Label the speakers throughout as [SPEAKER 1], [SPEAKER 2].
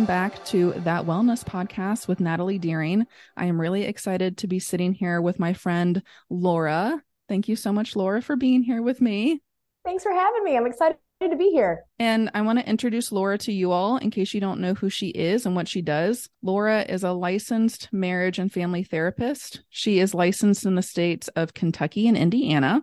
[SPEAKER 1] welcome back to That Wellness Podcast with Natalie Deering. I am really excited to be sitting here with my friend Laura. Thank you so much, Laura, for being here with me.
[SPEAKER 2] Thanks for having me. I'm excited to be here.
[SPEAKER 1] And I want to introduce Laura to you all in case you don't know who she is and what she does. Laura is a licensed marriage and family therapist. She is licensed in the states of Kentucky and Indiana,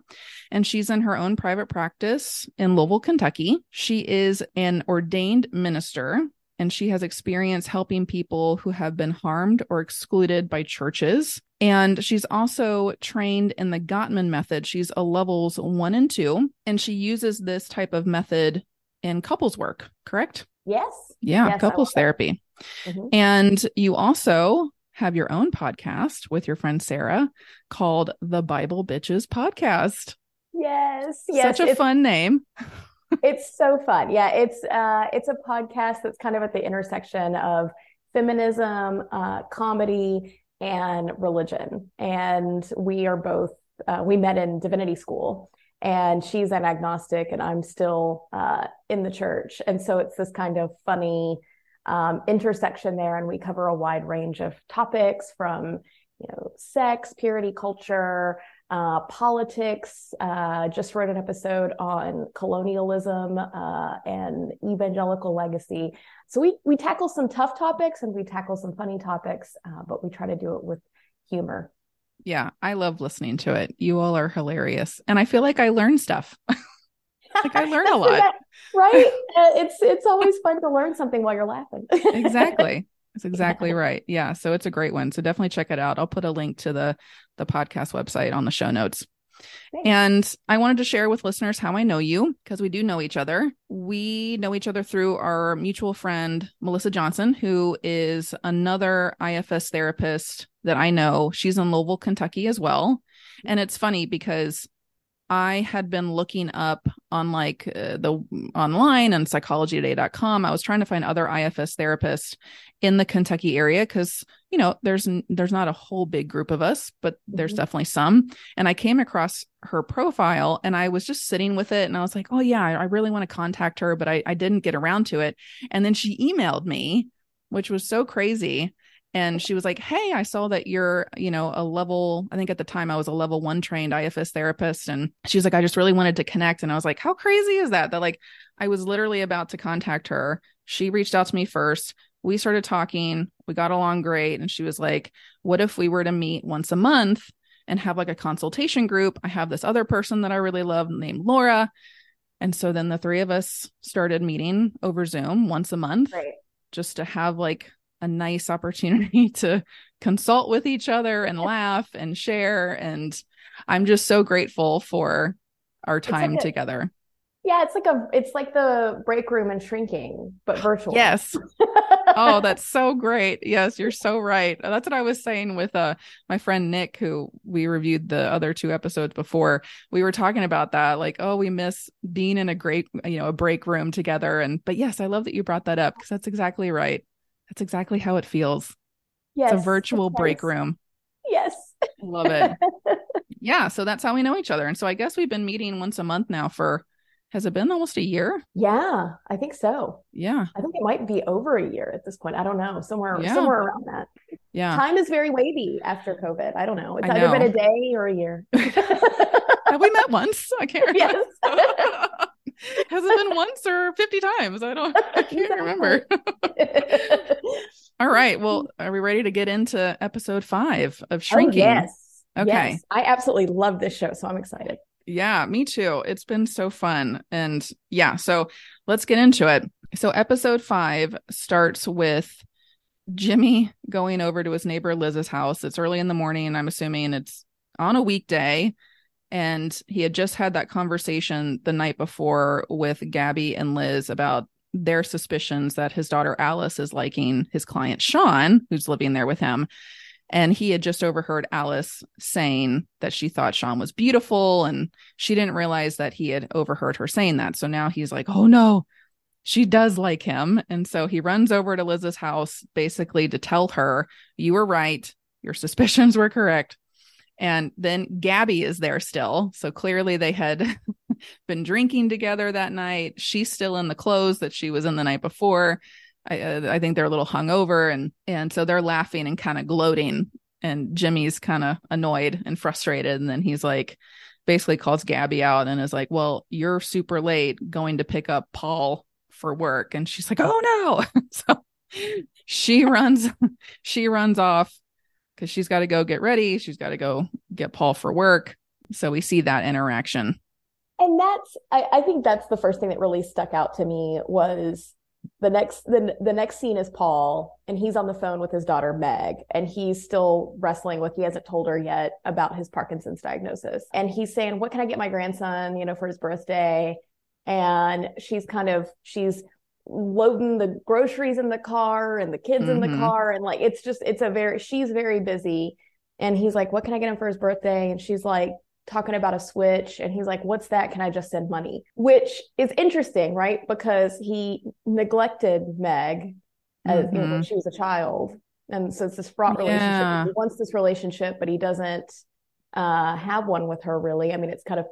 [SPEAKER 1] and she's in her own private practice in Louisville, Kentucky. She is an ordained minister and she has experience helping people who have been harmed or excluded by churches. And she's also trained in the Gottman method. She's a levels one and two, and she uses this type of method in couples work, correct?
[SPEAKER 2] Yes.
[SPEAKER 1] Yeah,
[SPEAKER 2] yes,
[SPEAKER 1] couples therapy. Mm-hmm. And you also have your own podcast with your friend Sarah called the Bible Bitches Podcast.
[SPEAKER 2] Yes. Yes.
[SPEAKER 1] Such a fun name.
[SPEAKER 2] it's so fun. Yeah, it's uh, it's a podcast that's kind of at the intersection of feminism, uh, comedy, and religion. And we are both uh, we met in divinity school, and she's an agnostic, and I'm still uh, in the church. And so it's this kind of funny um, intersection there, and we cover a wide range of topics from you know sex, purity, culture uh, politics. Uh, just wrote an episode on colonialism uh, and evangelical legacy. So we we tackle some tough topics and we tackle some funny topics, uh, but we try to do it with humor.
[SPEAKER 1] Yeah, I love listening to it. You all are hilarious, and I feel like I learn stuff. like I learn a lot,
[SPEAKER 2] right? Uh, it's it's always fun to learn something while you're laughing.
[SPEAKER 1] exactly. That's exactly right. Yeah. So it's a great one. So definitely check it out. I'll put a link to the the podcast website on the show notes. Thanks. And I wanted to share with listeners how I know you because we do know each other. We know each other through our mutual friend, Melissa Johnson, who is another IFS therapist that I know. She's in Louisville, Kentucky as well. And it's funny because I had been looking up on like uh, the online and psychologytoday.com. I was trying to find other IFS therapists in the Kentucky area because you know there's there's not a whole big group of us, but there's mm-hmm. definitely some. And I came across her profile and I was just sitting with it and I was like, oh yeah, I really want to contact her, but I, I didn't get around to it. And then she emailed me, which was so crazy and she was like hey i saw that you're you know a level i think at the time i was a level one trained ifs therapist. And she was like i just really wanted to connect. And i was like how crazy is that? That like i was literally about to contact her. She reached out to me first. We started talking. We got along great. And she was like what if we were to meet once a month and have like a consultation group? I have this other person that i really love named laura. And so then the three of us started meeting over zoom once a month right. just to have like a nice opportunity to consult with each other and laugh and share. And I'm just so grateful for our time like a, together.
[SPEAKER 2] Yeah, it's like a it's like the break room and shrinking, but virtual.
[SPEAKER 1] Yes. oh, that's so great. Yes, you're so right. That's what I was saying with uh my friend Nick, who we reviewed the other two episodes before. We were talking about that, like, oh, we miss being in a great, you know, a break room together. And but yes, I love that you brought that up because that's exactly right. That's exactly how it feels. Yes. It's a virtual break room.
[SPEAKER 2] Yes.
[SPEAKER 1] Love it. yeah. So that's how we know each other. And so I guess we've been meeting once a month now for, has it been almost a year?
[SPEAKER 2] Yeah, I think so.
[SPEAKER 1] Yeah.
[SPEAKER 2] I think it might be over a year at this point. I don't know. Somewhere, yeah. somewhere around that.
[SPEAKER 1] Yeah.
[SPEAKER 2] Time is very wavy after COVID. I don't know. It's either been a day or a year.
[SPEAKER 1] Have we met once? I can't remember. Yes. Has it been once or 50 times? I don't I can't remember. All right. Well, are we ready to get into episode five of oh, Shrinking?
[SPEAKER 2] Oh, yes.
[SPEAKER 1] Okay. Yes.
[SPEAKER 2] I absolutely love this show, so I'm excited.
[SPEAKER 1] Yeah, me too. It's been so fun. And yeah, so let's get into it. So episode five starts with Jimmy going over to his neighbor Liz's house. It's early in the morning. I'm assuming it's on a weekday and he had just had that conversation the night before with Gabby and Liz about their suspicions that his daughter Alice is liking his client Sean, who's living there with him. And he had just overheard Alice saying that she thought Sean was beautiful, and she didn't realize that he had overheard her saying that. So now he's like, oh no, she does like him. And so he runs over to Liz's house basically to tell her, you were right. Your suspicions were correct. And then Gabby is there still. So clearly they had been drinking together that night. She's still in the clothes that she was in the night before. I, uh, I think they're a little hungover and and so they're laughing and kind of gloating and Jimmy's kind of annoyed and frustrated and then he's like basically calls Gabby out and is like, "Well, you're super late going to pick up Paul for work." And she's like, "Oh no." so she runs she runs off cuz she's got to go get ready. She's got to go get Paul for work. So we see that interaction.
[SPEAKER 2] And that's I, I think that's the first thing that really stuck out to me was the next the, the next scene is paul and he's on the phone with his daughter meg and he's still wrestling with he hasn't told her yet about his parkinson's diagnosis and he's saying what can i get my grandson you know for his birthday and she's kind of she's loading the groceries in the car and the kids mm-hmm. in the mm-hmm. car and like it's just it's a very she's very busy and he's like what can i get him for his birthday and she's like talking about a switch and he's like what's that can i just send money which is interesting right because he neglected meg as mm-hmm. you know, when mm-hmm. she was a child and so it's this fraught relationship yeah. he wants this relationship but he doesn't uh, have one with her really i mean it's kind of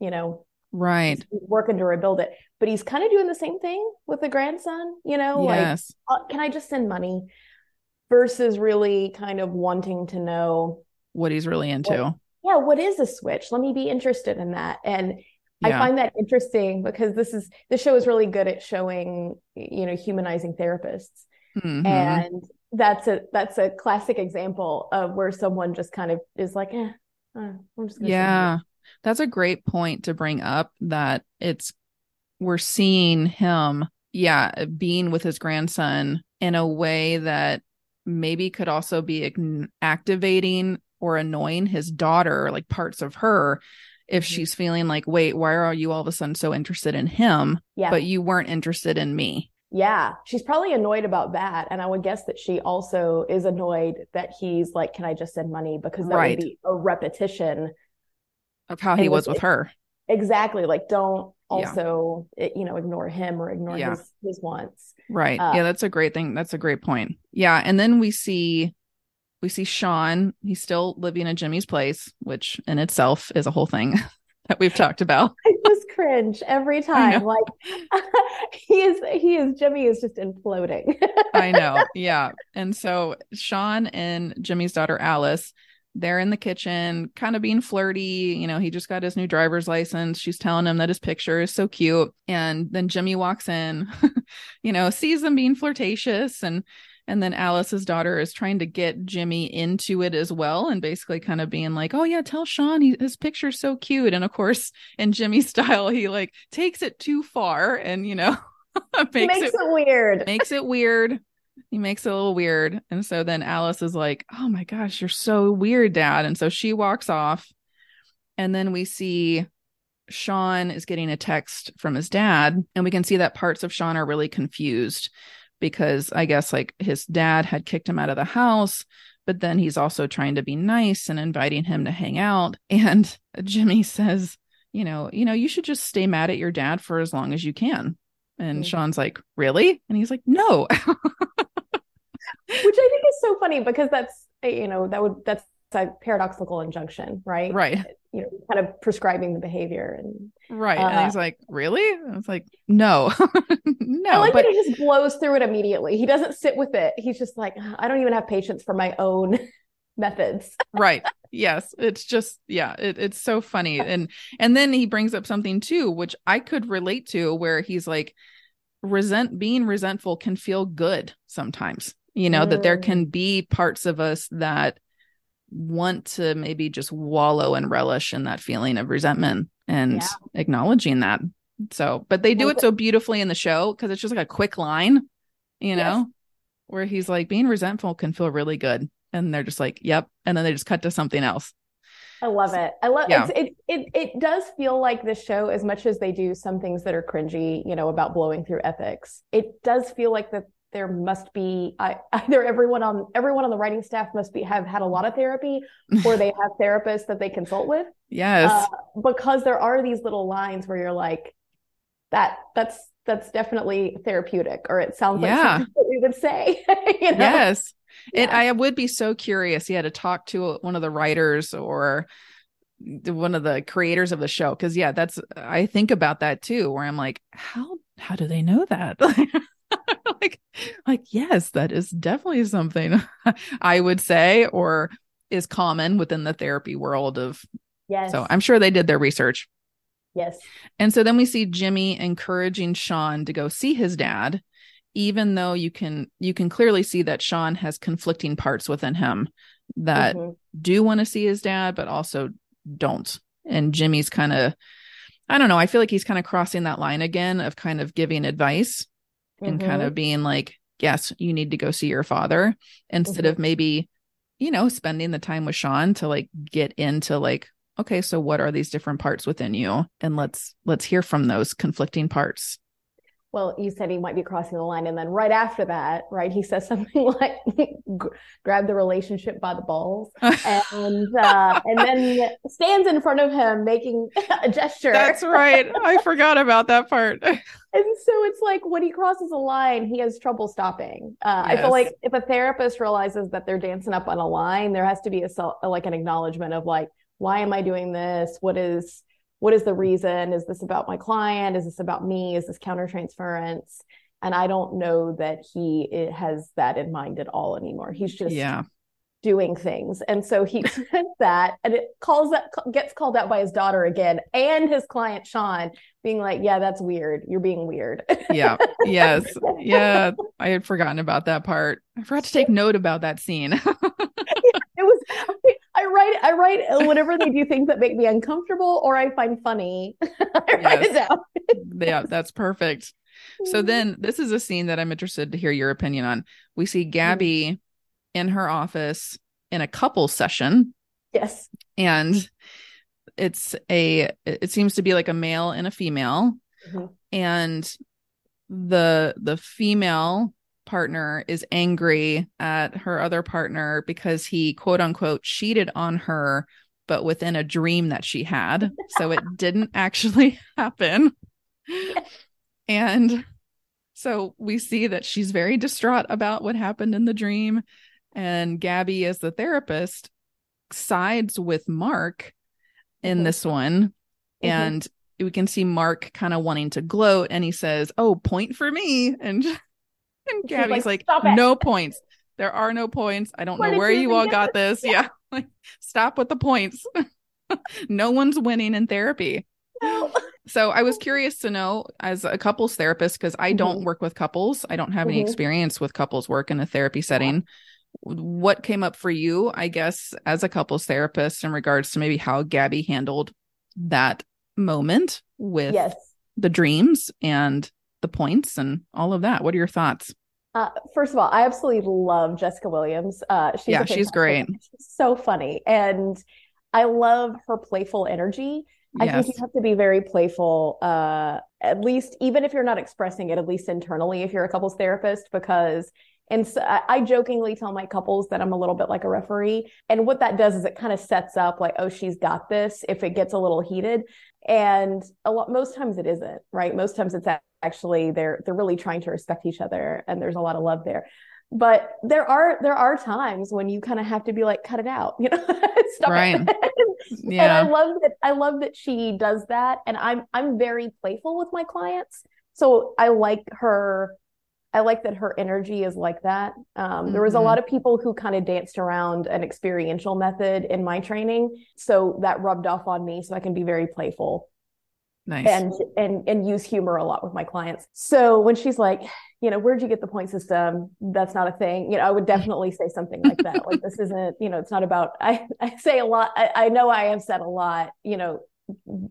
[SPEAKER 2] you know
[SPEAKER 1] right
[SPEAKER 2] working to rebuild it but he's kind of doing the same thing with the grandson you know yes. like uh, can i just send money versus really kind of wanting to know
[SPEAKER 1] what he's really into what,
[SPEAKER 2] yeah, what is a switch? Let me be interested in that. And yeah. I find that interesting because this is this show is really good at showing, you know, humanizing therapists. Mm-hmm. And that's a that's a classic example of where someone just kind of is like, eh, uh, I'm just
[SPEAKER 1] yeah. That's a great point to bring up that it's we're seeing him, yeah, being with his grandson in a way that maybe could also be activating or annoying his daughter, like parts of her, if mm-hmm. she's feeling like, wait, why are you all of a sudden so interested in him? Yeah. But you weren't interested in me.
[SPEAKER 2] Yeah. She's probably annoyed about that. And I would guess that she also is annoyed that he's like, can I just send money? Because that right. would be a repetition
[SPEAKER 1] of how he was with her.
[SPEAKER 2] Exactly. Like, don't also, yeah. you know, ignore him or ignore yeah. his, his wants.
[SPEAKER 1] Right. Uh, yeah. That's a great thing. That's a great point. Yeah. And then we see we see Sean. He's still living in Jimmy's place, which in itself is a whole thing that we've talked about.
[SPEAKER 2] I just cringe every time. Like he is he is Jimmy is just imploding.
[SPEAKER 1] I know. Yeah. And so Sean and Jimmy's daughter Alice, they're in the kitchen, kind of being flirty. You know, he just got his new driver's license. She's telling him that his picture is so cute. And then Jimmy walks in, you know, sees them being flirtatious and and then Alice's daughter is trying to get Jimmy into it as well and basically kind of being like, oh, yeah, tell Sean he, his picture's so cute. And of course, in Jimmy's style, he like takes it too far and, you know,
[SPEAKER 2] makes, makes it, it weird.
[SPEAKER 1] Makes it weird. He makes it a little weird. And so then Alice is like, oh my gosh, you're so weird, dad. And so she walks off. And then we see Sean is getting a text from his dad, and we can see that parts of Sean are really confused because I guess like his dad had kicked him out of the house, but then he's also trying to be nice and inviting him to hang out. And Jimmy says, you know, you know, you should just stay mad at your dad for as long as you can. And mm-hmm. Sean's like, really? And he's like, no. Which
[SPEAKER 2] I think is so funny because that's, you know, that would, that's a paradoxical injunction, right?
[SPEAKER 1] Right.
[SPEAKER 2] You know kind of prescribing the behavior and
[SPEAKER 1] right. Uh, and he's like really? I was like no. No
[SPEAKER 2] i like but... that he just blows through it immediately. He doesn't sit with it. He's just like i don't even have patience for my own methods.
[SPEAKER 1] Right. Yes. It's just yeah it, it's so funny. And and then he brings up something too which i could relate to where he's like resent being resentful can feel good sometimes you know mm. that there can be parts of us that want to maybe just wallow and relish in that feeling of resentment and yeah. acknowledging that. So, but they do well, it so beautifully in the show because it's just like a quick line, you know, yes. where he's like, being resentful can feel really good. And they're just like, yep. And then they just cut to something else.
[SPEAKER 2] I love it. I love yeah. it. It it does feel like this show, as much as they do some things that are cringy, you know, about blowing through ethics. It does feel like that there must be either everyone on everyone on the writing staff must be have had a lot of therapy or they have therapists that they consult with
[SPEAKER 1] yes
[SPEAKER 2] uh, because there are these little lines where you're like that that's that's definitely therapeutic or it sounds like yeah. what we would say
[SPEAKER 1] you know? yes yeah. it i would be so curious yeah to talk to one of the writers or one of the creators of the show because yeah that's i think about that too where i'm like how how do they know that like like yes that is definitely something i would say or is common within the therapy world of
[SPEAKER 2] yes.
[SPEAKER 1] So i'm sure they did their research.
[SPEAKER 2] Yes.
[SPEAKER 1] And so then we see jimmy encouraging sean to go see his dad even though you can you can clearly see that sean has conflicting parts within him that mm-hmm. do want to see his dad but also don't. And jimmy's kind of i don't know i feel like he's kind of crossing that line again of kind of giving advice and mm-hmm. kind of being like, yes, you need to go see your father instead mm-hmm. of maybe, you know, spending the time with Sean to like get into like, okay, so what are these different parts within you? And let's let's hear from those conflicting parts
[SPEAKER 2] well, you said he might be crossing the line. And then right after that, right, he says something like, grab the relationship by the balls. and uh, and then stands in front of him making a gesture.
[SPEAKER 1] That's right. I forgot about that part. and
[SPEAKER 2] so it's like when he crosses a line, he has trouble stopping. Uh, yes. I feel like if a therapist realizes that they're dancing up on a line, there has to be a like an acknowledgement of like, why am I doing this? What is what is the reason? Is this about my client? Is this about me? Is this countertransference? And I don't know that he has that in mind at all anymore. He's just
[SPEAKER 1] yeah
[SPEAKER 2] doing things. And so he says that and it calls that gets called out by his daughter again and his client Sean being like, yeah, that's weird. You're being weird.
[SPEAKER 1] yeah. Yes. Yeah. I had forgotten about that part. I forgot to take note about that scene. it
[SPEAKER 2] was I write I write whenever they do things that make me uncomfortable or I find funny. I yes. write it down.
[SPEAKER 1] yeah, that's perfect. So mm-hmm. then this is a scene that I'm interested to hear your opinion on. We see Gabby in her office in a couple session.
[SPEAKER 2] Yes.
[SPEAKER 1] And it's a it seems to be like a male and a female. Mm-hmm. And the the female partner is angry at her other partner because he quote unquote cheated on her but within a dream that she had so it didn't actually happen and so we see that she's very distraught about what happened in the dream and Gabby, as the therapist, sides with Mark in mm-hmm. this one. Mm-hmm. And we can see Mark kind of wanting to gloat and he says, Oh, point for me. And, and Gabby's like, like No points. There are no points. I don't what know where you all got this. Yeah. yeah. Like, stop with the points. no one's winning in therapy. No. So I was curious to know as a couples therapist, because I mm-hmm. don't work with couples. I don't have mm-hmm. any experience with couples work in a therapy setting what came up for you, I guess, as a couples therapist in regards to maybe how Gabby handled that moment with
[SPEAKER 2] yes.
[SPEAKER 1] the dreams and the points and all of that. What are your thoughts?
[SPEAKER 2] Uh, first of all, I absolutely love Jessica Williams. Uh,
[SPEAKER 1] she's yeah, she's great.
[SPEAKER 2] She's so funny, and I love her playful energy. Yes. I think you have to be very playful, uh, at least even if you're not expressing it, at least internally, if you're a couples therapist, because and so I jokingly tell my couples that I'm a little bit like a referee. And what that does is it kind of sets up like, oh, she's got this if it gets a little heated. And a lot, most times it isn't, right? Most times it's actually they're they're really trying to respect each other and there's a lot of love there. But there are there are times when you kind of have to be like, cut it out, you know, stop
[SPEAKER 1] right.
[SPEAKER 2] yeah. And I love that I love that she does that. And I'm I'm very playful with my clients. So I like her I like that her energy is like that. Um, mm-hmm. There was a mm-hmm. lot of people who kind of danced around an experiential method in my training, so that rubbed off on me. So I can be very playful,
[SPEAKER 1] nice,
[SPEAKER 2] and and and use humor a lot with my clients. So when she's like, you know, where'd you get the point system? That's not a thing. You know, I would definitely say something like that. like this isn't, you know, it's not about. I I say a lot. I, I know I have said a lot. You know,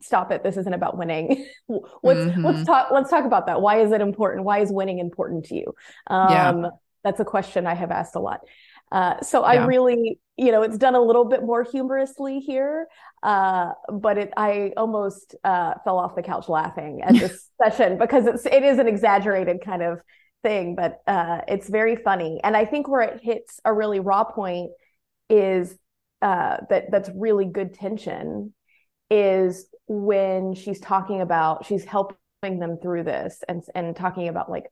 [SPEAKER 2] stop it this isn't about winning let's mm-hmm. let's talk let's talk about that why is it important why is winning important to you um yeah. that's a question i have asked a lot uh, so yeah. I really, you know, it's done a little bit more humorously here, uh, but it, I almost uh, fell off the couch laughing at this session because it's it is an exaggerated kind of thing, but uh, it's very funny. And I think where it hits a really raw point is uh, that that's really good tension is when she's talking about she's helping them through this and and talking about like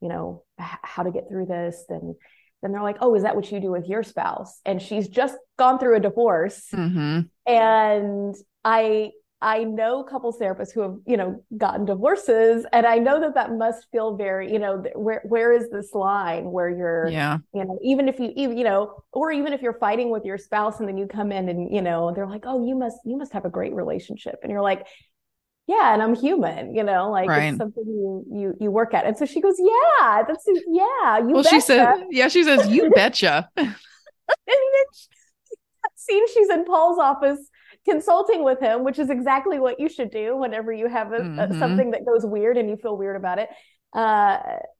[SPEAKER 2] you know how to get through this and then they're like oh is that what you do with your spouse? And she's just gone through a divorce.
[SPEAKER 1] Mm-hmm.
[SPEAKER 2] and i I know couples therapists who have, you know, gotten divorces, and I know that that must feel very, you know, where where is this line where you're,
[SPEAKER 1] yeah,
[SPEAKER 2] you know, even if you, even, you know, or even if you're fighting with your spouse and then you come in and you know they're like, oh, you must you must have a great relationship, and you're like, yeah, and I'm human, you know, like right. it's something you you you work at, and so she goes, yeah, that's yeah, you. Well, betcha.
[SPEAKER 1] she said, yeah, she says, you betcha. and
[SPEAKER 2] then scene she's in Paul's office consulting with him, which is exactly what you should do whenever you have a, mm-hmm. a, something that goes weird and you feel weird about it. Uh,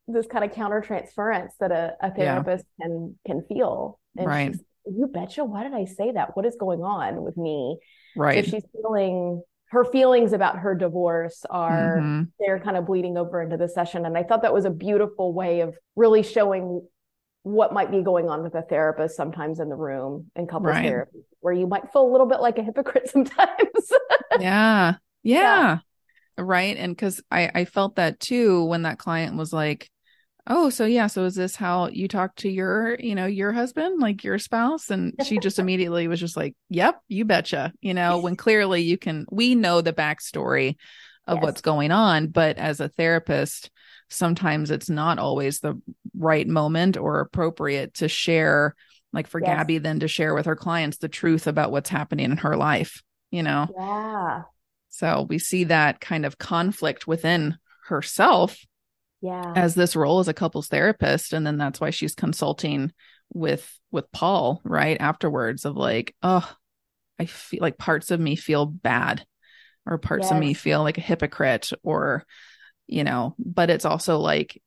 [SPEAKER 2] this kind of counter transference that a, a therapist yeah. can can feel.
[SPEAKER 1] And right.
[SPEAKER 2] You betcha. Why did I say that? What is going on with me?
[SPEAKER 1] Right.
[SPEAKER 2] So she's feeling her feelings about her divorce are mm-hmm. they're kind of bleeding over into the session. And I thought that was a beautiful way of really showing what might be going on with a therapist sometimes in the room in couples right. therapy, where you might feel a little bit like a hypocrite sometimes.
[SPEAKER 1] yeah. yeah. Yeah. Right. And because I, I felt that too when that client was like, Oh, so yeah, so is this how you talk to your, you know, your husband, like your spouse? And she just immediately was just like, Yep, you betcha. You know, when clearly you can we know the backstory of yes. what's going on, but as a therapist, sometimes it's not always the right moment or appropriate to share like for yes. Gabby then to share with her clients the truth about what's happening in her life, you know.
[SPEAKER 2] Yeah.
[SPEAKER 1] So we see that kind of conflict within herself
[SPEAKER 2] yeah
[SPEAKER 1] as this role as a couples therapist and then that's why she's consulting with with Paul right afterwards of like oh I feel like parts of me feel bad or parts yes. of me feel like a hypocrite or you know, but it's also like,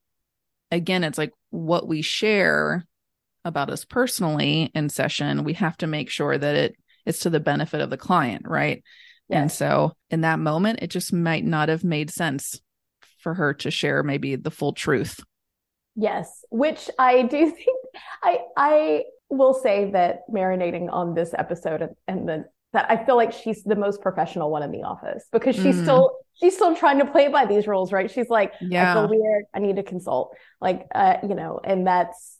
[SPEAKER 1] again, it's like what we share about us personally in session, we have to make sure that it it's to the benefit of the client, right? Yes. And so in that moment, it just might not have made sense for her to share maybe the full truth.
[SPEAKER 2] Yes, which I do think I I will say that marinating on this episode and, and the that I feel like she's the most professional one in the office because she's mm. still she's still trying to play by these rules, right? She's like, yeah. I feel weird. I need to consult. Like, uh, you know, and that's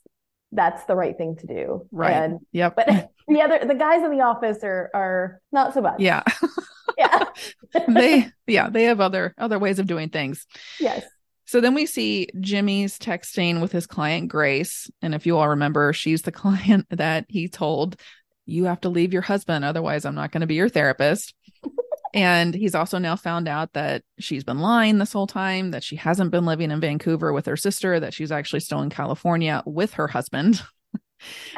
[SPEAKER 2] that's the right thing to do.
[SPEAKER 1] Right.
[SPEAKER 2] And
[SPEAKER 1] yep.
[SPEAKER 2] But the other the guys in the office are are not so much.
[SPEAKER 1] Yeah.
[SPEAKER 2] yeah.
[SPEAKER 1] they yeah, they have other other ways of doing things.
[SPEAKER 2] Yes.
[SPEAKER 1] So then we see Jimmy's texting with his client Grace. And if you all remember, she's the client that he told you have to leave your husband. Otherwise, I'm not going to be your therapist. and he's also now found out that she's been lying this whole time, that she hasn't been living in Vancouver with her sister, that she's actually still in California with her husband.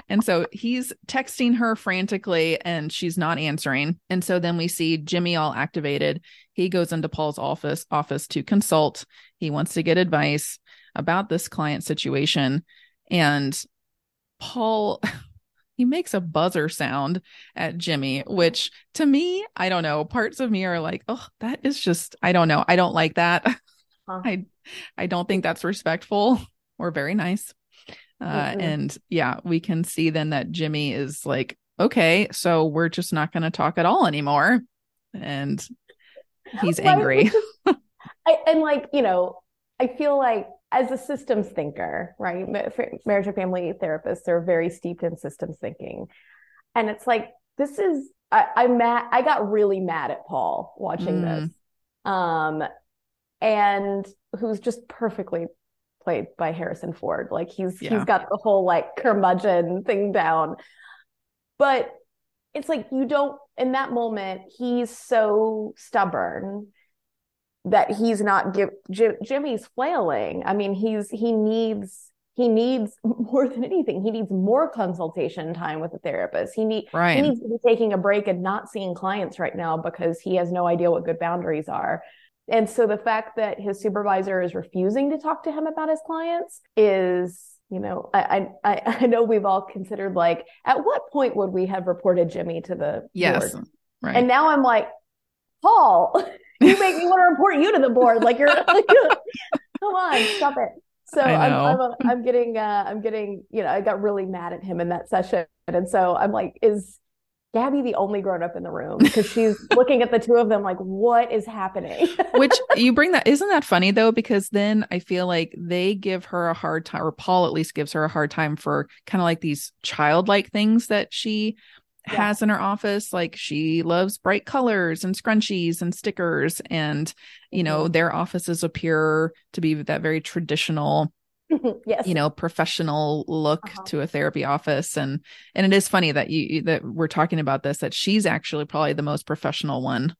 [SPEAKER 1] And so he's texting her frantically and she's not answering. And so then we see Jimmy all activated. He goes into Paul's office office to consult. He wants to get advice about this client situation. And Paul he makes a buzzer sound at Jimmy, which to me, I don't know, parts of me are like, oh, that is just, I don't know. I don't like that. Huh. I, I don't think that's respectful or very nice. Uh, mm-hmm. And yeah, we can see then that Jimmy is like, okay, so we're just not going to talk at all anymore. And he's angry.
[SPEAKER 2] I, and like, you know, I feel like as a systems thinker, right? Marriage and family therapists are very steeped in systems thinking. And it's like, this is, I, I'm mad. I got really mad at Paul watching mm. this. Um, and who's just perfectly played by Harrison Ford. Like he's, yeah. he's got the whole like curmudgeon thing down. But it's like, you don't, in that moment, he's so stubborn that he's not give Jim, Jimmy's flailing. I mean, he's he needs he needs more than anything. He needs more consultation time with a therapist. He need
[SPEAKER 1] right.
[SPEAKER 2] he needs to be taking a break and not seeing clients right now because he has no idea what good boundaries are. And so the fact that his supervisor is refusing to talk to him about his clients is you know, I, I I know we've all considered like, at what point would we have reported Jimmy to the
[SPEAKER 1] yes,
[SPEAKER 2] board?
[SPEAKER 1] right?
[SPEAKER 2] And now I'm like, Paul, you make me want to report you to the board. Like you're, like, come on, stop it. So I'm, I'm, a, I'm, getting, uh, I'm getting, you know, I got really mad at him in that session. And so I'm like, is Gabby the only grown up in the room? Because she's looking at the two of them like, what is happening?
[SPEAKER 1] Which you bring that, isn't that funny though? Because then I feel like they give her a hard time, or Paul at least gives her a hard time for kind of like these childlike things that she has in her office. Like she loves bright colors and scrunchies and stickers. And, you know,
[SPEAKER 2] Mhm.
[SPEAKER 1] their offices appear to be that very traditional,
[SPEAKER 2] yes.
[SPEAKER 1] you know, professional look
[SPEAKER 2] Uh-huh.
[SPEAKER 1] to a therapy office. And and it is funny that you that we're talking about this, that she's actually probably the most professional one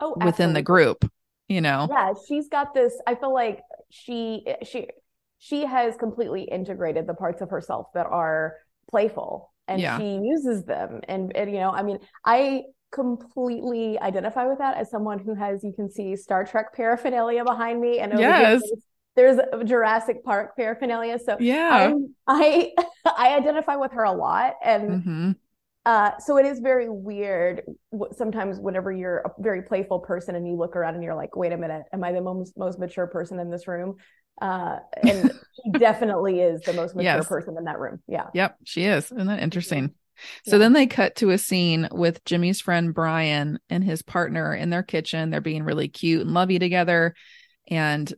[SPEAKER 2] oh,
[SPEAKER 1] within the group, you know.
[SPEAKER 2] Yeah, she's got this. I feel like she she she has completely integrated the parts of herself that are playful, and
[SPEAKER 1] Yeah.
[SPEAKER 2] she uses them. And, and you know, I mean, I completely identify with that as someone who has, you can see Star Trek paraphernalia behind me, and
[SPEAKER 1] Yes.
[SPEAKER 2] There's, Jurassic Park paraphernalia. So
[SPEAKER 1] Yeah.
[SPEAKER 2] I'm, I I identify with her a lot, and
[SPEAKER 1] hmm
[SPEAKER 2] uh, so it is very weird sometimes whenever you're a very playful person and you look around and you're like, wait a minute, am I the most, most mature person in this room? Uh, and she definitely is the most mature
[SPEAKER 1] Yes.
[SPEAKER 2] person in that room. Yeah.
[SPEAKER 1] Yep, she is. Isn't that interesting? So
[SPEAKER 2] Yeah.
[SPEAKER 1] then they cut to a scene with Jimmy's friend Brian and his partner in their kitchen. They're being really cute and lovey together. And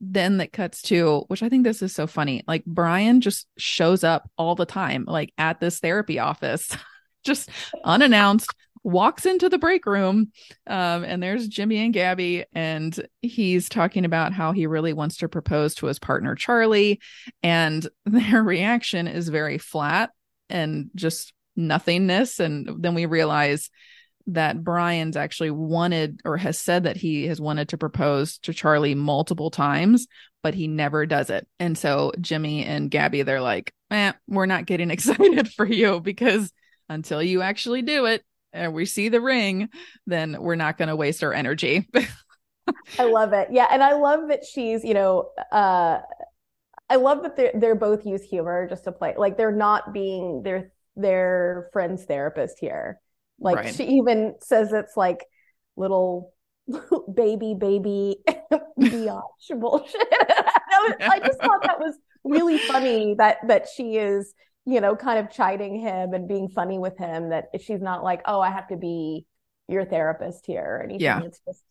[SPEAKER 1] then that cuts to, which I think this is so funny. Like Brian just shows up all the time, like at this therapy office, just unannounced, walks into the break room. Um, and there's Jimmy and Gabby, and he's talking about how he really wants to propose to his partner, Charlie. And their reaction is very flat and just nothingness. And then we realize that Brian's actually wanted or has said that he has wanted to propose to Charlie multiple times, but he never does it. And so Jimmy and Gabby, they're like, eh, we're not getting excited for you because until you actually do it and we see the ring, then we're not going to waste our energy.
[SPEAKER 2] I love it. Yeah. And I love that she's, you know, uh, I love that they're, they're both use humor just to play. Like they're not being their, their friend's therapist here. Like
[SPEAKER 1] Right.
[SPEAKER 2] she even says it's like little baby, baby biatch bullshit. Was- I just thought that was really funny that that she is, you know, kind of chiding him and being funny with him. That she's not like, oh, I have to be your therapist here or anything.
[SPEAKER 1] Yeah.
[SPEAKER 2] It's just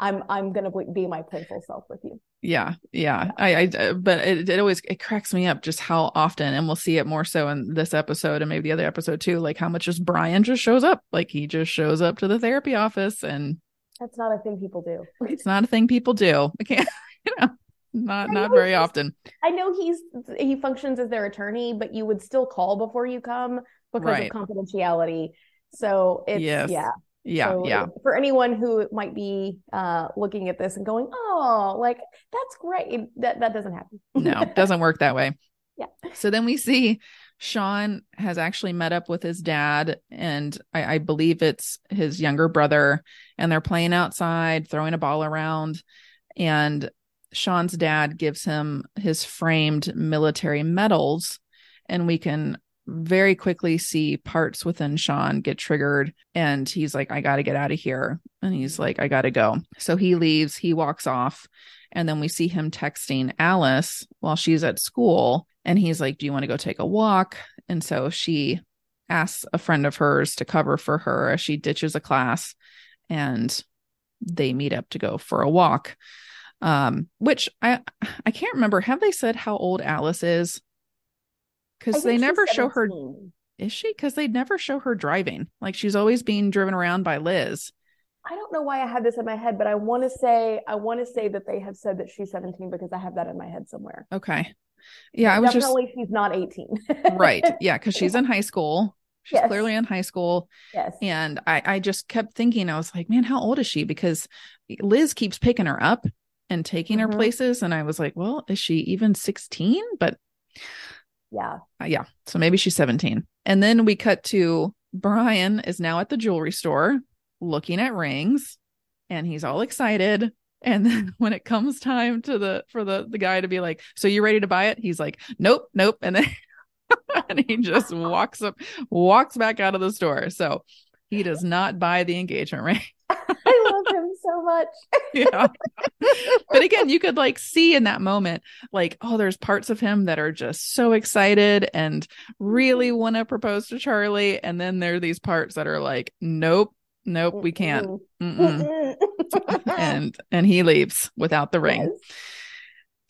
[SPEAKER 2] I'm I'm gonna be my playful self with you.
[SPEAKER 1] Yeah, yeah. I, I, uh, but it, it always it cracks me up just how often, and we'll see it more so in this episode and maybe the other episode too. Like how much just Brian just shows up, like he just shows up to the therapy office, and
[SPEAKER 2] That's not a thing people do.
[SPEAKER 1] it's not a thing people do. I can't, you know, not not very often.
[SPEAKER 2] I know he's he functions as their attorney, but you would still call before you come because
[SPEAKER 1] Right.
[SPEAKER 2] of confidentiality. So it's
[SPEAKER 1] Yes.
[SPEAKER 2] yeah.
[SPEAKER 1] Yeah,
[SPEAKER 2] So
[SPEAKER 1] yeah,
[SPEAKER 2] For anyone who might be uh, looking at this and going, "Oh, like that's great," that that doesn't happen.
[SPEAKER 1] no, it doesn't work that way.
[SPEAKER 2] Yeah.
[SPEAKER 1] So then we see Sean has actually met up with his dad, and I, I believe it's his younger brother, and they're playing outside, throwing a ball around. And Sean's dad gives him his framed military medals, and we can very quickly see parts within Sean get triggered. And he's like, I got to get out of here. And he's like, I got to go. So he leaves, he walks off. And then we see him texting Alice while she's at school. And he's like, Do you want to go take a walk? And so she asks a friend of hers to cover for her as she ditches a class and they meet up to go for a walk. Um, which I I can't remember. Have they said how old Alice is? Because they never show her is she? Because they never show her driving. Like she's always being driven around by Liz.
[SPEAKER 2] I don't know why I had this in my head, but I want to say I want to say that they have said that she's 17 because I have that in my head somewhere.
[SPEAKER 1] Okay. Yeah, I was just
[SPEAKER 2] Definitely she's not 18.
[SPEAKER 1] right. Yeah, because she's in high school. She's
[SPEAKER 2] Yes.
[SPEAKER 1] clearly in high school.
[SPEAKER 2] Yes.
[SPEAKER 1] And I, I just kept thinking, I was like, man, how old is she? Because Liz keeps picking her up and taking her
[SPEAKER 2] Mhm.
[SPEAKER 1] places. And I was like, well, is she even 16? But
[SPEAKER 2] Yeah.
[SPEAKER 1] uh, yeah, so maybe she's 17. And then we cut to Brian is now at the jewelry store looking at rings and he's all excited. And then when it comes time to the for the the guy to be like, "So you ready to buy it?" He's like, "Nope, nope." And then and he just walks up walks back out of the store. So he does not buy the engagement ring.
[SPEAKER 2] I love him so much.
[SPEAKER 1] yeah. but again, you could like see in that moment, like, oh, there's parts of him that are just so excited and really want to propose to Charlie. And then there are these parts that are like, nope, nope, we can't. Mm-mm. And and he leaves without the ring.
[SPEAKER 2] Yes.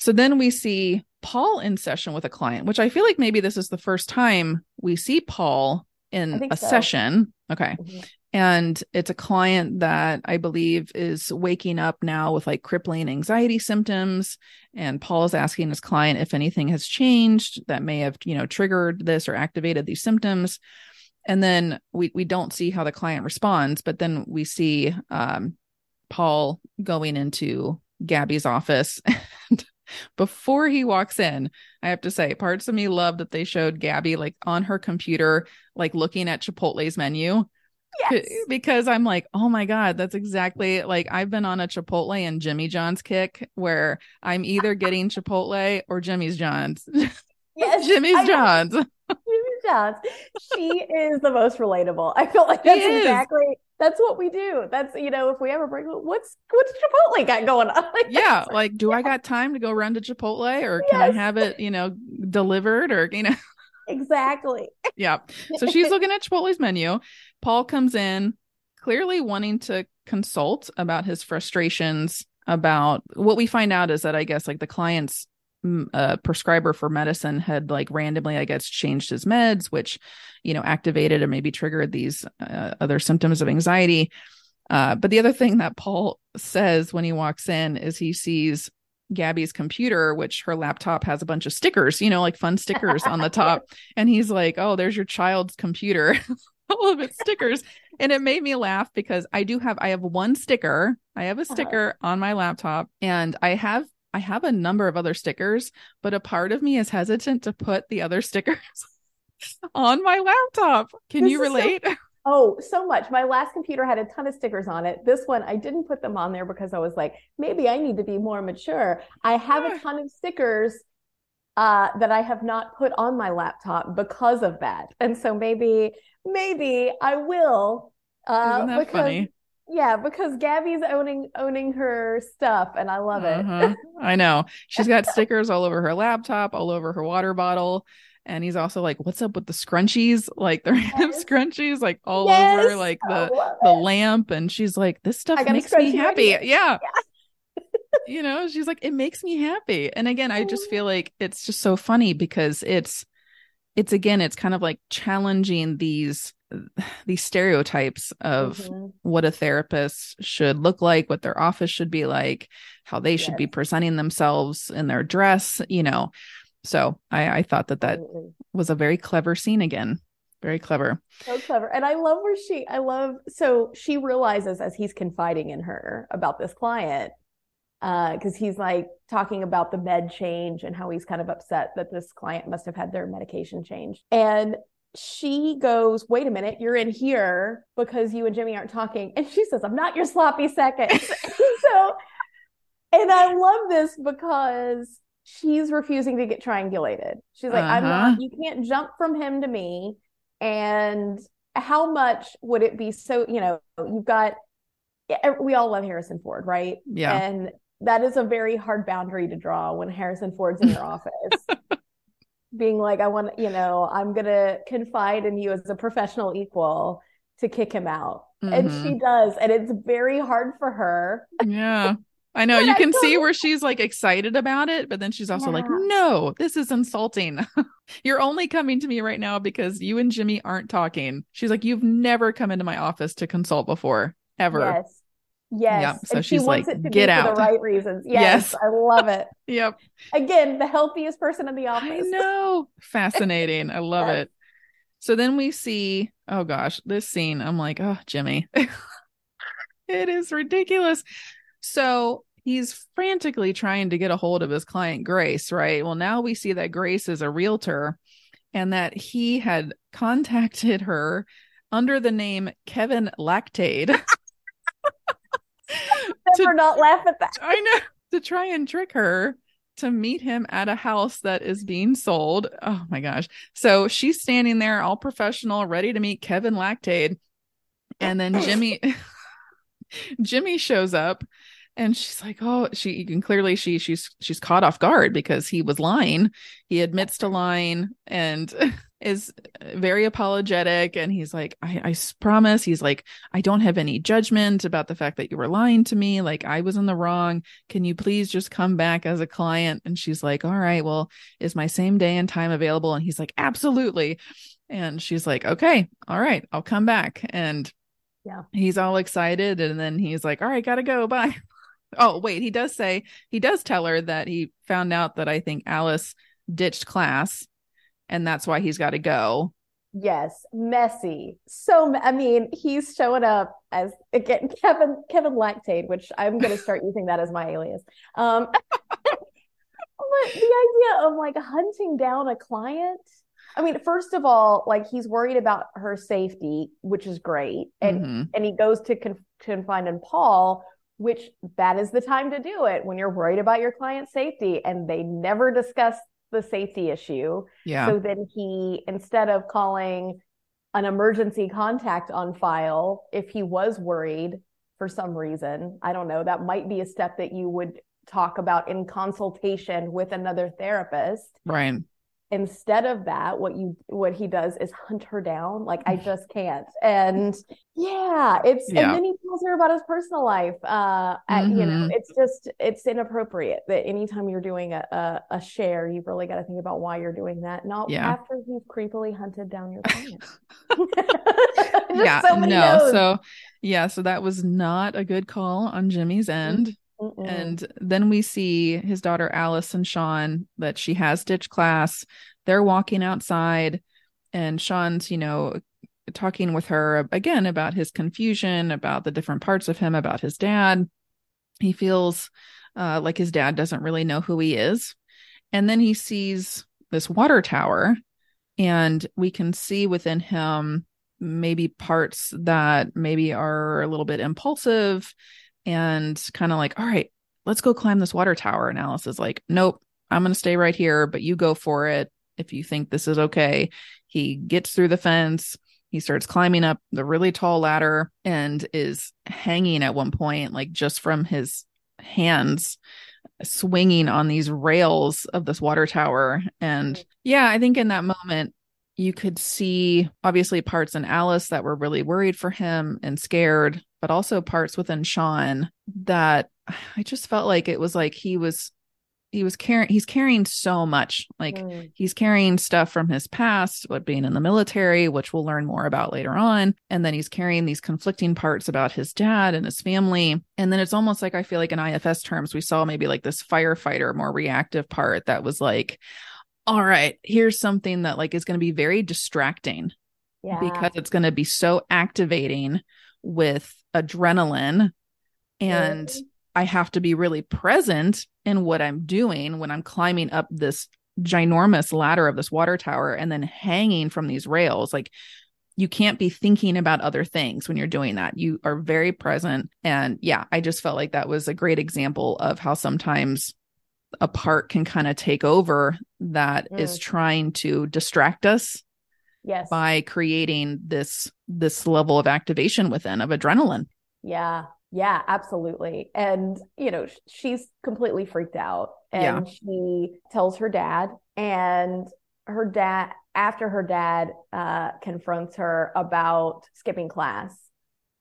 [SPEAKER 1] So then we see Paul in session with a client, which I feel like maybe this is the first time we see Paul in a
[SPEAKER 2] so.
[SPEAKER 1] session. Okay. Mm-hmm. And it's a client that I believe is waking up now with like crippling anxiety symptoms. And Paul is asking his client if anything has changed that may have, you know, triggered this or activated these symptoms. And then we we don't see how the client responds, but then we see um, Paul going into Gabby's office. before he walks in, I have to say, parts of me love that they showed Gabby like on her computer, like looking at Chipotle's menu.
[SPEAKER 2] Yes.
[SPEAKER 1] Because I'm like, oh my God, that's exactly like I've been on a Chipotle and Jimmy John's kick where I'm either getting Chipotle or Jimmy's John's.
[SPEAKER 2] Yes.
[SPEAKER 1] Jimmy's John's.
[SPEAKER 2] Jimmy John's. She is the most relatable. I feel like that's exactly that's what we do. That's you know, if we ever break, what's what's Chipotle got going on?
[SPEAKER 1] yeah, like do I got time to go run to Chipotle or can yes. I have it, you know, delivered or you know?
[SPEAKER 2] Exactly.
[SPEAKER 1] yeah. So she's looking at Chipotle's menu. Paul comes in clearly wanting to consult about his frustrations about what we find out is that I guess like the client's uh, prescriber for medicine had like randomly, I guess, changed his meds, which, you know, activated or maybe triggered these uh, other symptoms of anxiety. Uh, but the other thing that Paul says when he walks in is he sees Gabby's computer, which her laptop has a bunch of stickers, you know, like fun stickers on the top. And he's like, Oh, there's your child's computer, all of its stickers. And it made me laugh because I do have, I have one sticker. I have a uh-huh. sticker uh-huh. on my laptop and I have I have a number of other stickers, but a part of me is hesitant to put the other stickers on my laptop. Can this you relate?
[SPEAKER 2] So, oh, so much. My last computer had a ton of stickers on it. This one, I didn't put them on there because I was like, maybe I need to be more mature. I have a ton of stickers uh, that I have not put on my laptop because of that. And so maybe, maybe I will.
[SPEAKER 1] Uh, Isn't that because, funny?
[SPEAKER 2] Yeah, because Gabby's owning owning her stuff, and I love it. Uh-huh.
[SPEAKER 1] I know she's got stickers all over her laptop, all over her water bottle, and he's also like, "What's up with the scrunchies? Like the yes. random scrunchies, like all yes. over, like the the lamp." And she's like, "This stuff makes me happy." Yeah. yeah. You know, she's like, "It makes me happy." And again, I just feel like it's just so funny because it's it's again, it's kind of like challenging these these stereotypes of mm-hmm. what a therapist should look like, what their office should be like, how they yes. should be presenting themselves in their dress, you know. So I, I thought that that Absolutely. was a very clever scene again. Very clever.
[SPEAKER 2] So clever. And I love where she, I love, so she realizes as he's confiding in her about this client, because uh, he's like talking about the med change and how he's kind of upset that this client must have had their medication changed. And she goes, Wait a minute, you're in here because you and Jimmy aren't talking. And she says, I'm not your sloppy second. so, and I love this because she's refusing to get triangulated. She's like, uh-huh. I'm not, you can't jump from him to me. And how much would it be so, you know, you've got, we all love Harrison Ford, right?
[SPEAKER 1] Yeah.
[SPEAKER 2] And that is a very hard boundary to draw when Harrison Ford's in your office being like, I want, you know, I'm going to confide in you as a professional equal to kick him out. Mm-hmm. And she does. And it's very hard for her.
[SPEAKER 1] Yeah. I know you can see where she's like excited about it, but then she's also yeah. like, no, this is insulting. You're only coming to me right now because you and Jimmy aren't talking. She's like, you've never come into my office to consult before, ever.
[SPEAKER 2] Yes. Yes. Yep. So and she's like, get out. For the right reasons. Yes, yes. I love it.
[SPEAKER 1] yep.
[SPEAKER 2] Again, the healthiest person in the office. I
[SPEAKER 1] know. Fascinating. I love yes. it. So then we see, oh gosh, this scene. I'm like, oh, Jimmy. it is ridiculous. So he's frantically trying to get a hold of his client, Grace, right? Well, now we see that Grace is a realtor and that he had contacted her under the name Kevin Lactade.
[SPEAKER 2] To, not laugh at that.
[SPEAKER 1] I know to try and trick her to meet him at a house that is being sold. Oh my gosh. So she's standing there all professional, ready to meet Kevin Lactade. And then Jimmy Jimmy shows up and she's like, "Oh, she you can clearly she she's she's caught off guard because he was lying. He admits to lying and is very apologetic and he's like I, I promise he's like i don't have any judgment about the fact that you were lying to me like i was in the wrong can you please just come back as a client and she's like all right well is my same day and time available and he's like absolutely And she's like, okay, all right, I'll come back. And
[SPEAKER 2] Yeah.
[SPEAKER 1] he's all excited. And then he's like, all right, gotta go. Bye. Oh, wait, he does say, he does tell her that he found out that I think Alice ditched class and that's why he's got to go.
[SPEAKER 2] Yes, messy. So I mean, he's showing up as again Kevin Kevin Lactate, which I'm going to start using that as my alias. Um, but the idea of like hunting down a client. I mean, first of all, like he's worried about her safety, which is great, and
[SPEAKER 1] Mhm.
[SPEAKER 2] and he goes to conf- confide in Paul, which that is the time to do it when you're worried about your client's safety, and they never discuss the safety issue.
[SPEAKER 1] Yeah.
[SPEAKER 2] So then he, instead of calling an emergency contact on file, if he was worried for some reason, I don't know, that might be a step that you would talk about in consultation with another therapist.
[SPEAKER 1] right.
[SPEAKER 2] Instead of that, what you what he does is hunt her down. Like I just can't. And yeah, it's
[SPEAKER 1] Yeah.
[SPEAKER 2] and then he tells her about his personal life. Uh at- you know,
[SPEAKER 1] Mhm.
[SPEAKER 2] it's just it's inappropriate that anytime you're doing a, a, a share, you've really got to think about why you're doing that, not
[SPEAKER 1] Yeah.
[SPEAKER 2] after he's creepily hunted down your client.
[SPEAKER 1] Yeah.
[SPEAKER 2] so many
[SPEAKER 1] no.
[SPEAKER 2] no's.
[SPEAKER 1] So, yeah. So that was not a good call on Jimmy's end.
[SPEAKER 2] Mm-mm.
[SPEAKER 1] And then we see his daughter Alice and Sean that she has ditch class. They're walking outside, and Sean's, you know, talking with her again about his confusion, about the different parts of him, about his dad. He feels uh, like his dad doesn't really know who he is. And then he sees this water tower, and we can see within him maybe parts that maybe are a little bit impulsive and kind of like, all right, let's go climb this water tower. And Alice is like, nope, I'm going to stay right here, but you go for it if you think this is okay. He gets through the fence. He starts climbing up the really tall ladder and is hanging at one point, like just from his hands, swinging on these rails of this water tower. And yeah, I think in that moment, you could see obviously parts in Alice that were really worried for him and scared, but also parts within Sean that I just felt like it was like he was he was carrying he's carrying so much like
[SPEAKER 2] Mm.
[SPEAKER 1] he's carrying stuff from his past but being in the military which we'll learn more about later on and then he's carrying these conflicting parts about his dad and his family and then it's almost like i feel like in ifs terms we saw maybe like this firefighter more reactive part that was like all right here's something that like is going to be very distracting
[SPEAKER 2] yeah.
[SPEAKER 1] because it's going to be so activating with adrenaline and
[SPEAKER 2] Mhm.
[SPEAKER 1] I have to be really present in what I'm doing when I'm climbing up this ginormous ladder of this water tower and then hanging from these rails. Like you can't be thinking about other things when you're doing that. You are very present. And yeah, I just felt like that was a great example of how sometimes a part can kind of take over that is
[SPEAKER 2] Mm.
[SPEAKER 1] trying to distract us
[SPEAKER 2] yes.
[SPEAKER 1] by creating this this level of activation within of adrenaline.
[SPEAKER 2] Yeah, yeah, absolutely. And, you know, she's completely freaked out and she tells her dad and her dad after her dad uh confronts her about skipping class.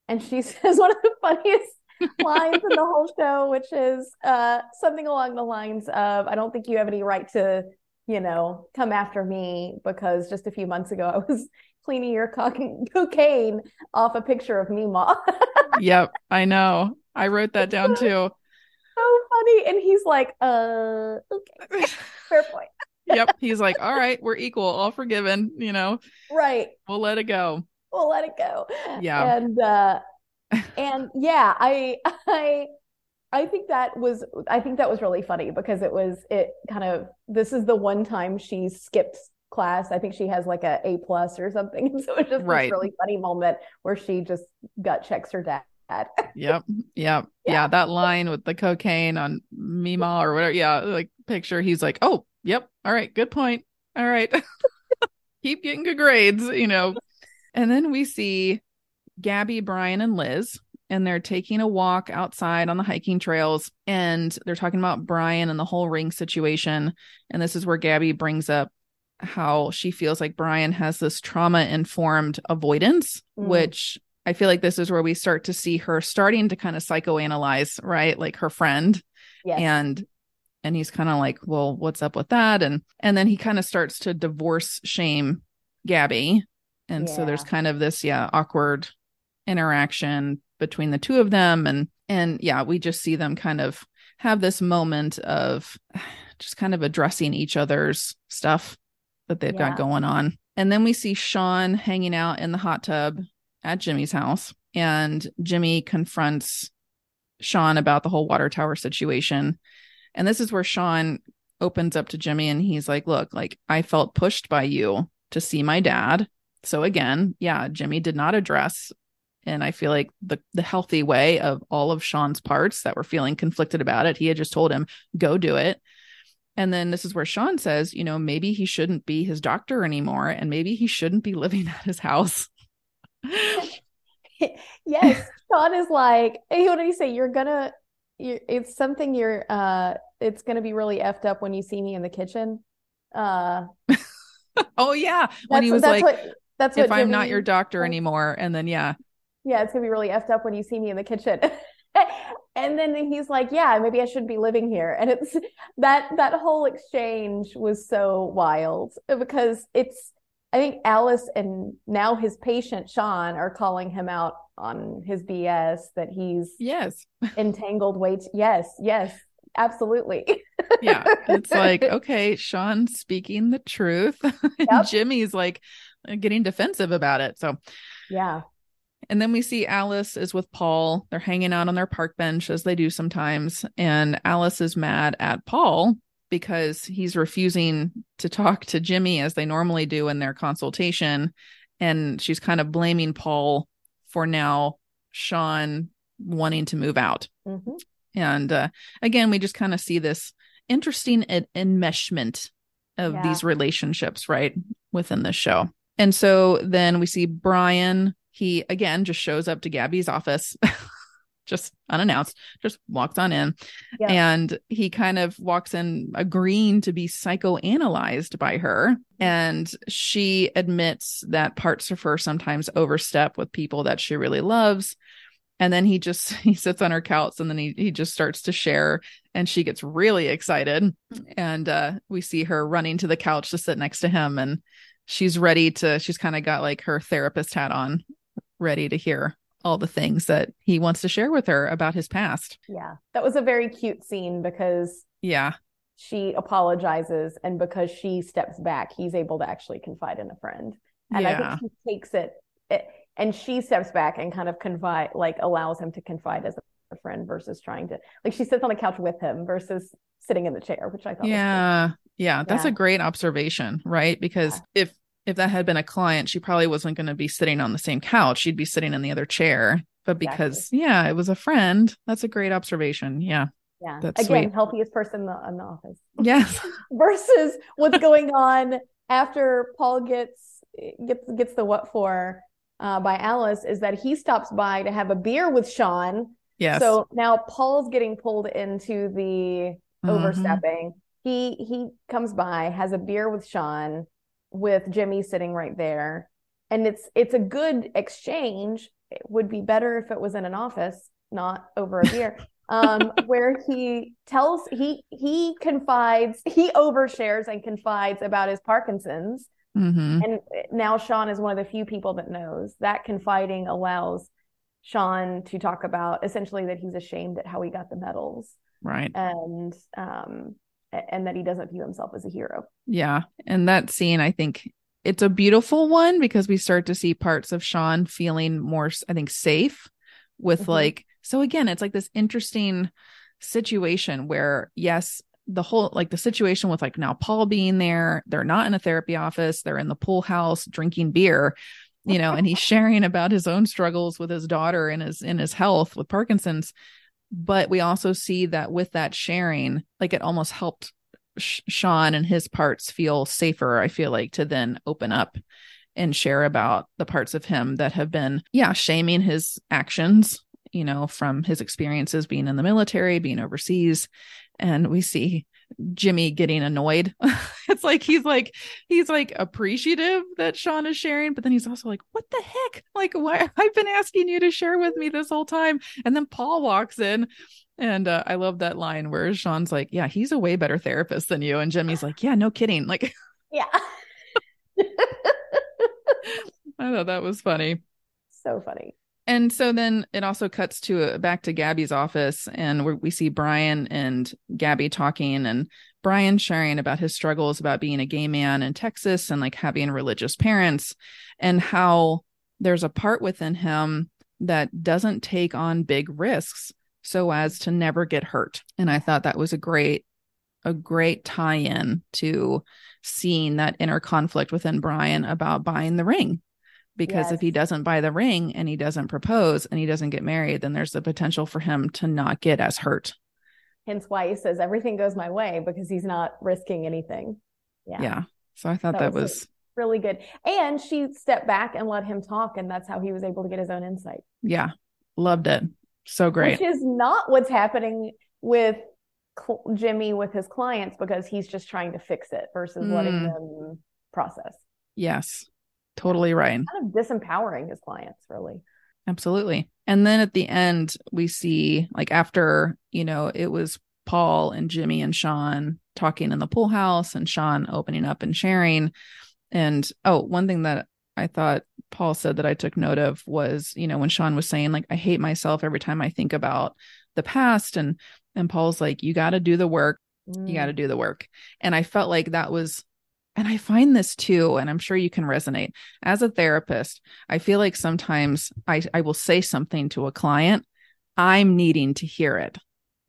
[SPEAKER 2] And she says one of the funniest lines in the whole show, which is uh something along the lines of I don't think you have any right to, you know, come after me because just a few months ago I was cleaning your co- cocaine off a picture of Mima.
[SPEAKER 1] yep, I know. I wrote that down too.
[SPEAKER 2] so funny. And he's like, uh, okay, fair point.
[SPEAKER 1] Yep. He's like, all right, we're equal, all forgiven, you know,
[SPEAKER 2] Right.
[SPEAKER 1] we'll let it go.
[SPEAKER 2] We'll let it go.
[SPEAKER 1] Yeah.
[SPEAKER 2] And uh and yeah, I I I think that was I think that was really funny because it was it kind of this is the one time she skipped class. I think she has like a A plus or something. So it's just
[SPEAKER 1] Right.
[SPEAKER 2] this really funny moment where she just gut checks her dad.
[SPEAKER 1] Yep. Yep. Yeah.
[SPEAKER 2] Yeah.
[SPEAKER 1] That line with the cocaine on Mima or whatever. Yeah. Like picture, he's like, oh, yep. All right. Good point. All right. Keep getting good grades, you know. And then we see Gabby, Brian, and Liz, and they're taking a walk outside on the hiking trails. And they're talking about Brian and the whole ring situation. And this is where Gabby brings up how she feels like Brian has this trauma informed avoidance,
[SPEAKER 2] Mm.
[SPEAKER 1] which I feel like this is where we start to see her starting to kind of psychoanalyze, right? Like her friend
[SPEAKER 2] Yes.
[SPEAKER 1] and and he's kind of like well what's up with that and and then he kind of starts to divorce shame Gabby. And so there's kind of this, yeah, awkward interaction between the two of them. And, and yeah, we just see them kind of have this moment of just kind of addressing each other's stuff that they've
[SPEAKER 2] Yeah.
[SPEAKER 1] got going on. And then we see Sean hanging out in the hot tub at Jimmy's house. And Jimmy confronts Sean about the whole water tower situation. And this is where Sean opens up to Jimmy and he's like, Look, like I felt pushed by you to see my dad. So again, yeah, Jimmy did not address and I feel like the the healthy way of all of Sean's parts that were feeling conflicted about it. He had just told him, go do it. And then this is where Sean says, you know, maybe he shouldn't be his doctor anymore and maybe he shouldn't be living at his house.
[SPEAKER 2] yes, Sean is like, hey, what did he say? You're gonna, you're, it's something you're, uh, it's gonna be really effed up when you see me in the kitchen. Uh,
[SPEAKER 1] oh yeah. When he was
[SPEAKER 2] that's
[SPEAKER 1] like,
[SPEAKER 2] what, that's what
[SPEAKER 1] if I'm not your doctor anymore. And then yeah.
[SPEAKER 2] Yeah, it's gonna be really effed up when you see me in the kitchen. And then he's like, "Yeah, maybe I shouldn't be living here." And it's that that whole exchange was so wild because it's I think Alice and now his patient Sean are calling him out on his BS that he's
[SPEAKER 1] Yes.
[SPEAKER 2] entangled weights. Yes, yes, absolutely.
[SPEAKER 1] Yeah. It's like, okay, Sean speaking the truth.
[SPEAKER 2] Yep.
[SPEAKER 1] Jimmy's like getting defensive about it. So
[SPEAKER 2] Yeah.
[SPEAKER 1] And then we see Alice is with Paul. They're hanging out on their park bench as they do sometimes. And Alice is mad at Paul because he's refusing to talk to Jimmy as they normally do in their consultation. And she's kind of blaming Paul for now Sean wanting to move out.
[SPEAKER 2] Mhm.
[SPEAKER 1] And uh, again, we just kind of see this interesting en- enmeshment of
[SPEAKER 2] Yeah.
[SPEAKER 1] these relationships, right, within the show. And so then we see Brian. He again just shows up to Gabby's office, just unannounced, just walks on in.
[SPEAKER 2] Yeah.
[SPEAKER 1] And he kind of walks in agreeing to be psychoanalyzed by her. And she admits that parts of her sometimes overstep with people that she really loves and then he just he sits on her couch and then he, he just starts to share and she gets really excited and uh we see her running to the couch to sit next to him and she's ready to she's kind of got like her therapist hat on ready to hear all the things that he wants to share with her about his past
[SPEAKER 2] Yeah. That was a very cute scene because
[SPEAKER 1] yeah
[SPEAKER 2] she apologizes and because she steps back, he's able to actually confide in a friend. And
[SPEAKER 1] yeah
[SPEAKER 2] I think she takes it, it and she steps back and kind of confide, like allows him to confide as a friend versus trying to, like she sits on the couch with him versus sitting in the chair, which I thought was
[SPEAKER 1] yeah yeah that's
[SPEAKER 2] Yeah.
[SPEAKER 1] a great observation right because
[SPEAKER 2] Yeah.
[SPEAKER 1] if if that had been a client she probably wasn't going to be sitting on the same couch she'd be sitting in the other chair but
[SPEAKER 2] Exactly.
[SPEAKER 1] because yeah it was a friend that's a great observation yeah
[SPEAKER 2] Yeah.
[SPEAKER 1] That's
[SPEAKER 2] Again,
[SPEAKER 1] sweet.
[SPEAKER 2] healthiest person in the, in the office
[SPEAKER 1] yes
[SPEAKER 2] versus what's going on after Paul gets gets gets the what for uh, by Alice is that he stops by to have a beer with Sean.
[SPEAKER 1] yes
[SPEAKER 2] So now Paul's getting pulled into the
[SPEAKER 1] Mhm.
[SPEAKER 2] overstepping. He he comes by, has a beer with Sean, with Jimmy sitting right there, and it's it's a good exchange. It would be better if it was in an office, not over a beer. um, where he tells he he confides, he overshares and confides about his Parkinson's,
[SPEAKER 1] Mhm.
[SPEAKER 2] and now Sean is one of the few people that knows that confiding allows Sean to talk about essentially that he's ashamed at how he got the medals
[SPEAKER 1] right
[SPEAKER 2] and um and that he doesn't view himself as a hero.
[SPEAKER 1] yeah and that scene i think it's a beautiful one because we start to see parts of sean feeling more i think safe with
[SPEAKER 2] Mhm.
[SPEAKER 1] like so again it's like this interesting situation where yes the whole like the situation with like now paul being there they're not in a therapy office they're in the pool house drinking beer you know and he's sharing about his own struggles with his daughter and his in his health with parkinson's but we also see that with that sharing like it almost helped Sh- sean and his parts feel safer i feel like to then open up and share about the parts of him that have been yeah shaming his actions you know from his experiences being in the military being overseas. And we see Jimmy getting annoyed. it's like he's like he's like appreciative that Sean is sharing, but then he's also like, "What the heck? Like, why? I've been asking you to share with me this whole time." And then Paul walks in, and uh, I love that line where Sean's like, "Yeah, he's a way better therapist than you," and Jimmy's like, "Yeah, no kidding." Like,
[SPEAKER 2] Yeah.
[SPEAKER 1] I thought that was funny.
[SPEAKER 2] So funny.
[SPEAKER 1] And so then it also cuts to uh, back to Gabby's office, and we we see Brian and Gabby talking, and Brian sharing about his struggles about being a gay man in Texas and like having religious parents, and how there's a part within him that doesn't take on big risks so as to never get hurt. And I thought that was a great a great tie-in to seeing that inner conflict within Brian about buying the ring because yes. if he doesn't buy the ring and he doesn't propose and he doesn't get married then there's the potential for him to not get as hurt.
[SPEAKER 2] Hence why he says everything goes my way because he's not risking anything.
[SPEAKER 1] Yeah. Yeah. So i thought that, that was, was
[SPEAKER 2] really good. And she stepped back and let him talk and that's how he was able to get his own insight.
[SPEAKER 1] Yeah. Loved it. So great.
[SPEAKER 2] Which is not what's happening with jimmy with his clients because he's just trying to fix it versus mm. letting them process.
[SPEAKER 1] Yes Totally right.
[SPEAKER 2] Kind of disempowering his clients, really.
[SPEAKER 1] Absolutely. And then at the end, we see like after, you know, it was Paul and Jimmy and Sean talking in the pool house and Sean opening up and sharing. And oh, one thing that I thought Paul said that I took note of was, you know, when Sean was saying, like, I hate myself every time I think about the past. And and Paul's like, you got to do the work. Mm. You got to do the work. And I felt like that was and I find this too, and I'm sure you can resonate. As a therapist, I feel like sometimes I, I will say something to a client, I'm needing to hear it.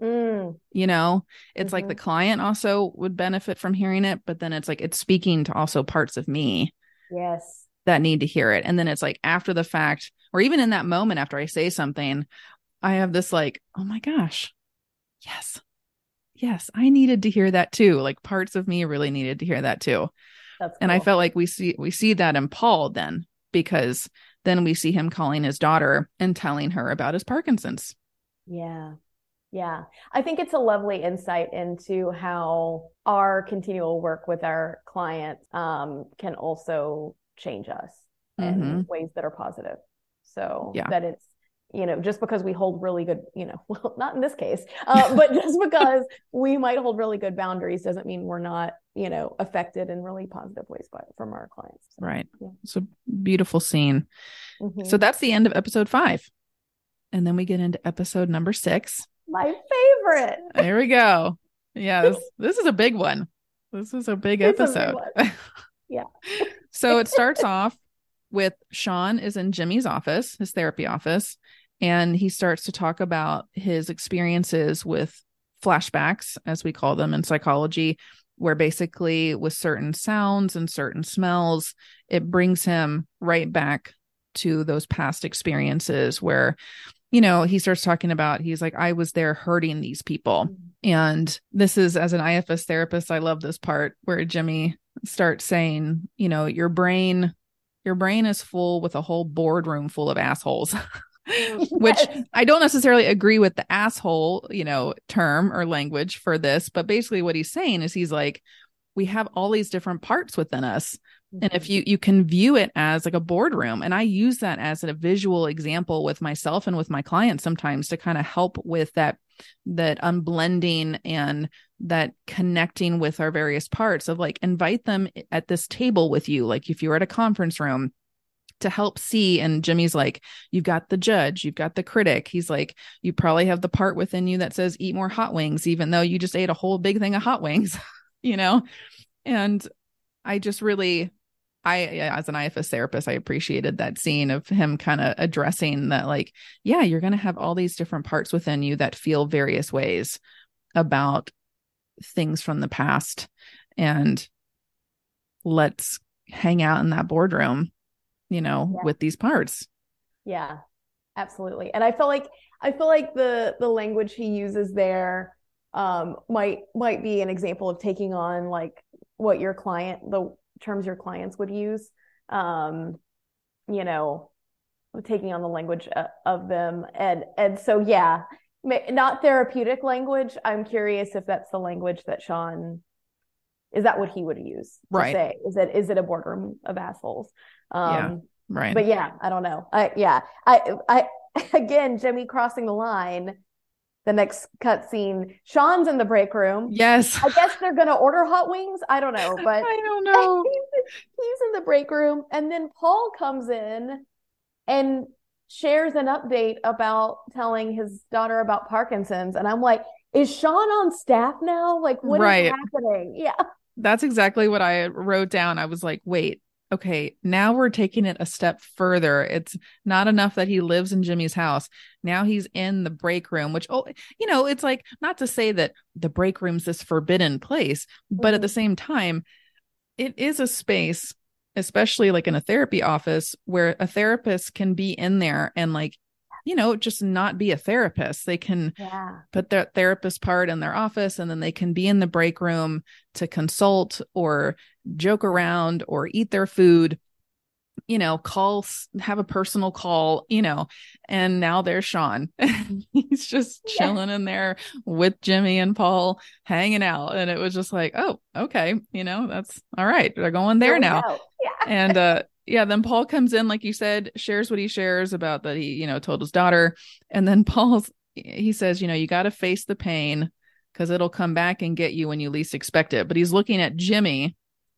[SPEAKER 1] Mm. You know, it's mm-hmm. like the client also would benefit from hearing it, but then it's like it's speaking to also parts of me.
[SPEAKER 2] Yes.
[SPEAKER 1] That need to hear it. And then it's like after the fact, or even in that moment after I say something, I have this like, oh my gosh, yes, yes, I needed to hear that too. Like parts of me really needed to hear that too. Cool. And I felt like we see we see that in Paul then because then we see him calling his daughter and telling her about his Parkinson's.
[SPEAKER 2] Yeah. Yeah. I think it's a lovely insight into how our continual work with our clients um, can also change us mm-hmm. in ways that are positive. So yeah. that it's you know, just because we hold really good, you know, well, not in this case, uh, but just because we might hold really good boundaries doesn't mean we're not, you know, affected in really positive ways by, from our clients.
[SPEAKER 1] So, right. Yeah. It's a beautiful scene. Mm-hmm. So that's the end of episode five. And then we get into episode number six.
[SPEAKER 2] My favorite.
[SPEAKER 1] There we go. Yes. this is a big one. This is a big it's episode. A big
[SPEAKER 2] yeah.
[SPEAKER 1] so it starts off with Sean is in Jimmy's office, his therapy office, and he starts to talk about his experiences with flashbacks, as we call them in psychology, where basically with certain sounds and certain smells, it brings him right back to those past experiences where you know, he starts talking about, he's like, I was there hurting these people. Mm-hmm. And this is, as an IFS therapist, I love this part where Jimmy starts saying, you know, your brain your brain is full with a whole boardroom full of assholes. which. I don't necessarily agree with the asshole, you know, term or language for this, but basically what he's saying is he's like we have all these different parts within us. Mm-hmm. And if mm-hmm. you you can view it as like a boardroom and I use that as a visual example with myself and with my clients sometimes to kind of help with that that unblending and that connecting with our various parts of like invite them at this table with you like if you're at a conference room to help see and Jimmy's like you've got the judge you've got the critic he's like you probably have the part within you that says eat more hot wings even though you just ate a whole big thing of hot wings you know and I just really I, as an IFS therapist, I appreciated that scene of him kind of addressing that, like, yeah, you're going to have all these different parts within you that feel various ways about things from the past. And let's hang out in that boardroom, you know, yeah. with these parts.
[SPEAKER 2] Yeah, absolutely. And I feel like, I feel like the, the language he uses there um, might, might be an example of taking on like what your client, the terms your clients would use. Um, you know, taking on the language uh, of them, and and so yeah, not therapeutic language. I'm curious if that's the language that Sean is that what he would use
[SPEAKER 1] right
[SPEAKER 2] say is it is it a boardroom of assholes
[SPEAKER 1] um yeah, right
[SPEAKER 2] but yeah i don't know i yeah i i again jimmy crossing the line the next cut scene, Sean's in the break room.
[SPEAKER 1] Yes.
[SPEAKER 2] I guess they're gonna order hot wings. I don't know, but
[SPEAKER 1] I don't know.
[SPEAKER 2] he's in the break room, and then Paul comes in and shares an update about telling his daughter about Parkinson's. And I'm like, is Sean on staff now? Like, what right. is happening? Yeah.
[SPEAKER 1] That's exactly what I wrote down. I was like, wait, okay, now we're taking it a step further. It's not enough that he lives in Jimmy's house. Now he's in the break room, which, oh, you know, it's like not to say that the break room's this forbidden place, but mm-hmm. at the same time, it is a space, especially like in a therapy office, where a therapist can be in there and like you know, just not be a therapist. They can yeah. put their therapist part in their office and then they can be in the break room to consult or joke around or eat their food, you know, call, have a personal call, you know, and now there's Sean. He's just chilling yeah. in there with Jimmy and Paul hanging out. And it was just like, oh, okay, you know, that's all right. They're going there now. Yeah. and, uh, yeah, then Paul comes in, like you said, shares what he shares about that he, you know, told his daughter. And then Paul's, he says, you know, you got to face the pain because it'll come back and get you when you least expect it. But he's looking at Jimmy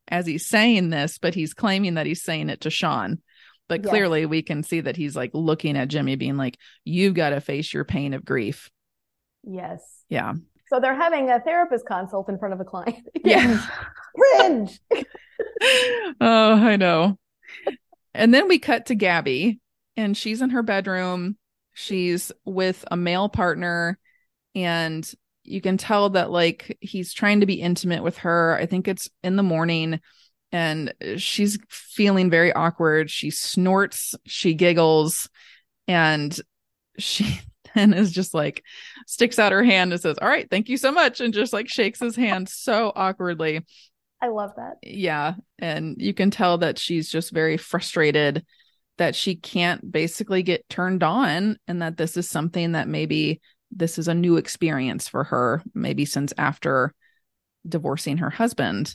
[SPEAKER 1] as he's saying this, but he's claiming that he's saying it to Sean. But clearly we can see that he's like looking at Jimmy, being like, you've got to face your pain of grief.
[SPEAKER 2] Yes.
[SPEAKER 1] Yeah.
[SPEAKER 2] So they're having a therapist consult in front of a client.
[SPEAKER 1] yeah.
[SPEAKER 2] Cringe.
[SPEAKER 1] oh, I know and then we cut to Gabby, and she's in her bedroom. She's with a male partner, and you can tell that like he's trying to be intimate with her. I think it's in the morning, and she's feeling very awkward. She snorts, she giggles, and she then is just like sticks out her hand and says, All right, thank you so much, and just like shakes his hand so awkwardly.
[SPEAKER 2] I love that.
[SPEAKER 1] Yeah. And you can tell that she's just very frustrated that she can't basically get turned on and that this is something that maybe this is a new experience for her, maybe since after divorcing her husband.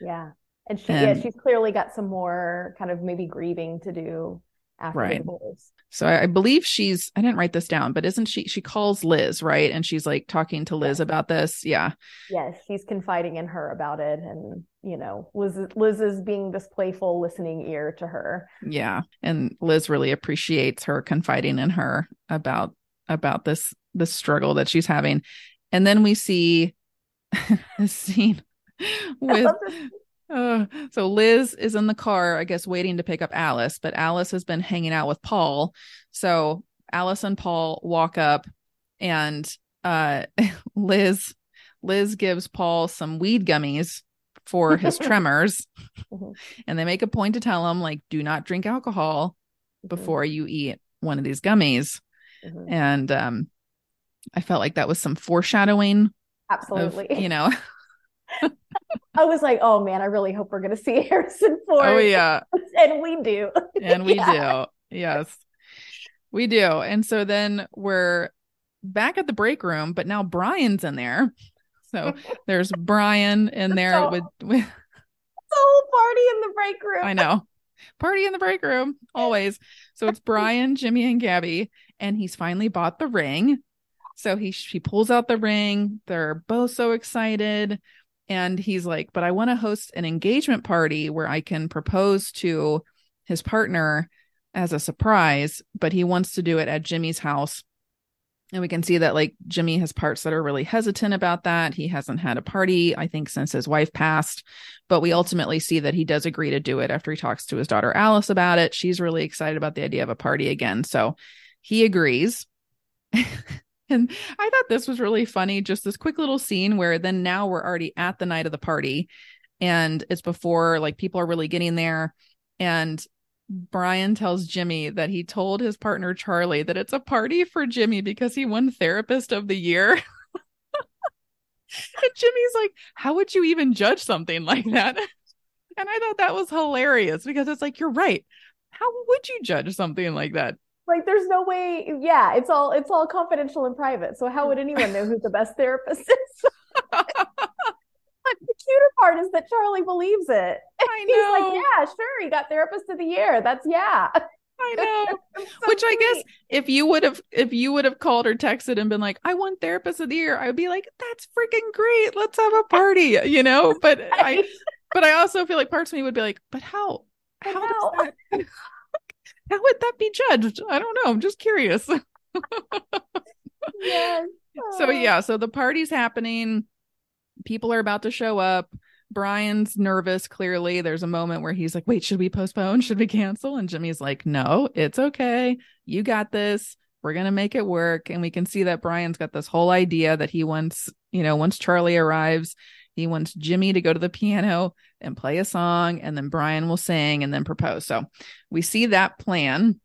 [SPEAKER 2] Yeah. And she and, yeah, she's clearly got some more kind of maybe grieving to do after right. the divorce.
[SPEAKER 1] So I, I, believe she's I didn't write this down, but isn't she she calls Liz, right? And she's like talking to Liz yes. about this. Yeah.
[SPEAKER 2] Yes, she's confiding in her about it and you know, Liz Liz is being this playful listening ear to her.
[SPEAKER 1] Yeah. And Liz really appreciates her confiding in her about about this this struggle that she's having. And then we see this scene with uh, so Liz is in the car, I guess, waiting to pick up Alice, but Alice has been hanging out with Paul. So Alice and Paul walk up, and uh, Liz Liz gives Paul some weed gummies for his tremors, mm-hmm. and they make a point to tell him like, do not drink alcohol mm-hmm. before you eat one of these gummies. Mm-hmm. And um, I felt like that was some foreshadowing.
[SPEAKER 2] Absolutely,
[SPEAKER 1] of, you know.
[SPEAKER 2] I was like, oh man, I really hope we're going to see Harrison Ford.
[SPEAKER 1] Oh, yeah.
[SPEAKER 2] and we do.
[SPEAKER 1] And we yeah. do. Yes, we do. And so then we're back at the break room, but now Brian's in there. So there's Brian in there so, with, with
[SPEAKER 2] the whole party in the break room.
[SPEAKER 1] I know. Party in the break room, always. So it's Brian, Jimmy, and Gabby. And he's finally bought the ring. So he he pulls out the ring. They're both so excited and he's like but i want to host an engagement party where i can propose to his partner as a surprise but he wants to do it at jimmy's house. And we can see that like jimmy has parts that are really hesitant about that. He hasn't had a party i think since his wife passed. But we ultimately see that he does agree to do it after he talks to his daughter alice about it. She's really excited about the idea of a party again. So he agrees And I thought this was really funny. Just this quick little scene where then now we're already at the night of the party and it's before like people are really getting there. And Brian tells Jimmy that he told his partner Charlie that it's a party for Jimmy because he won therapist of the year. and Jimmy's like, How would you even judge something like that? And I thought that was hilarious because it's like, You're right. How would you judge something like that?
[SPEAKER 2] Like there's no way yeah it's all it's all confidential and private so how would anyone know who the best therapist is the cuter part is that charlie believes it
[SPEAKER 1] I know. he's
[SPEAKER 2] like yeah sure he got therapist of the year that's yeah
[SPEAKER 1] I know. so Which sweet. I guess if you would have if you would have called or texted and been like, I want therapist of the year, I would be like, that's freaking great. Let's have a party, you know? But I but I also feel like parts of me would be like, but how? How,
[SPEAKER 2] how?
[SPEAKER 1] does that, how would that be judged? I don't know. I'm just curious.
[SPEAKER 2] yes.
[SPEAKER 1] so yeah, so the party's happening. People are about to show up. Brian's nervous, clearly. There's a moment where he's like, wait, should we postpone? Should we cancel? And Jimmy's like, no, it's okay. You got this. We're going to make it work. And we can see that Brian's got this whole idea that he wants, you know, once Charlie arrives, he wants Jimmy to go to the piano and play a song, and then Brian will sing and then propose. So we see that plan.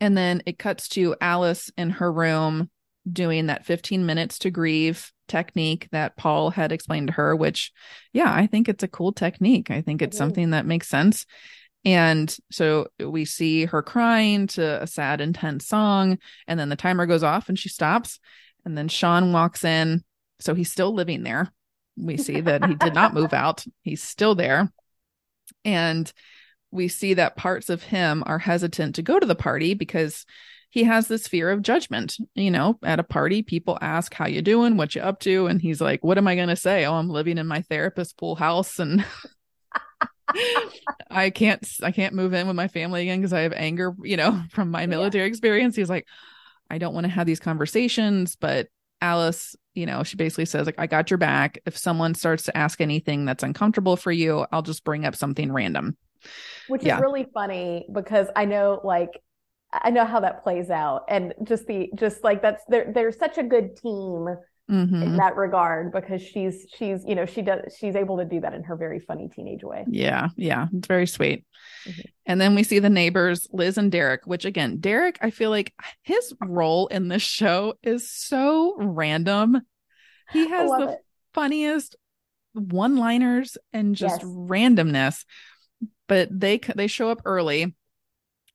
[SPEAKER 1] And then it cuts to Alice in her room doing that 15 minutes to grieve technique that Paul had explained to her, which, yeah, I think it's a cool technique. I think it's something that makes sense. And so we see her crying to a sad, intense song, and then the timer goes off and she stops. And then Sean walks in. So he's still living there. We see that he did not move out, he's still there. And we see that parts of him are hesitant to go to the party because he has this fear of judgment. You know, at a party, people ask, How you doing? What you up to? And he's like, What am I gonna say? Oh, I'm living in my therapist pool house and I can't I can't move in with my family again because I have anger, you know, from my military experience. He's like, I don't want to have these conversations, but Alice, you know, she basically says like I got your back. If someone starts to ask anything that's uncomfortable for you, I'll just bring up something random.
[SPEAKER 2] which
[SPEAKER 1] Yeah.
[SPEAKER 2] is really funny because I know like I know how that plays out and just the just like that's they're they're such a good team
[SPEAKER 1] Mhm.
[SPEAKER 2] in that regard because she's she's you know she does she's able to do that in her very funny teenage way.
[SPEAKER 1] Yeah, yeah, it's very sweet.
[SPEAKER 2] Mhm.
[SPEAKER 1] And then we see the neighbors, Liz and Derek, which again, Derek, I feel like his role in this show is so random. He has the
[SPEAKER 2] it.
[SPEAKER 1] funniest one-liners and just
[SPEAKER 2] Yes.
[SPEAKER 1] randomness. But they they show up early,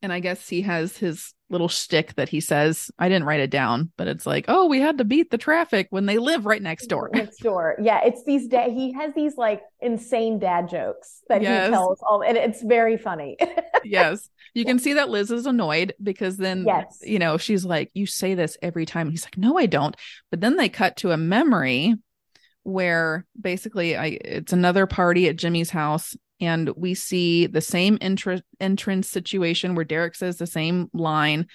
[SPEAKER 1] and I guess he has his little shtick that he says. I didn't write it down, but it's like, oh, we had to beat the traffic when they live right next door.
[SPEAKER 2] Next door. Yeah, it's these dad he has these like insane dad jokes that
[SPEAKER 1] Yes.
[SPEAKER 2] he tells all and it's very funny.
[SPEAKER 1] yes. You can see that Liz is annoyed because then,
[SPEAKER 2] Yes.
[SPEAKER 1] you know, she's like, You say this every time. He's like, No, I don't. But then they cut to a memory where basically I it's another party at Jimmy's house. And we see the same entrance situation where Derek says the same line.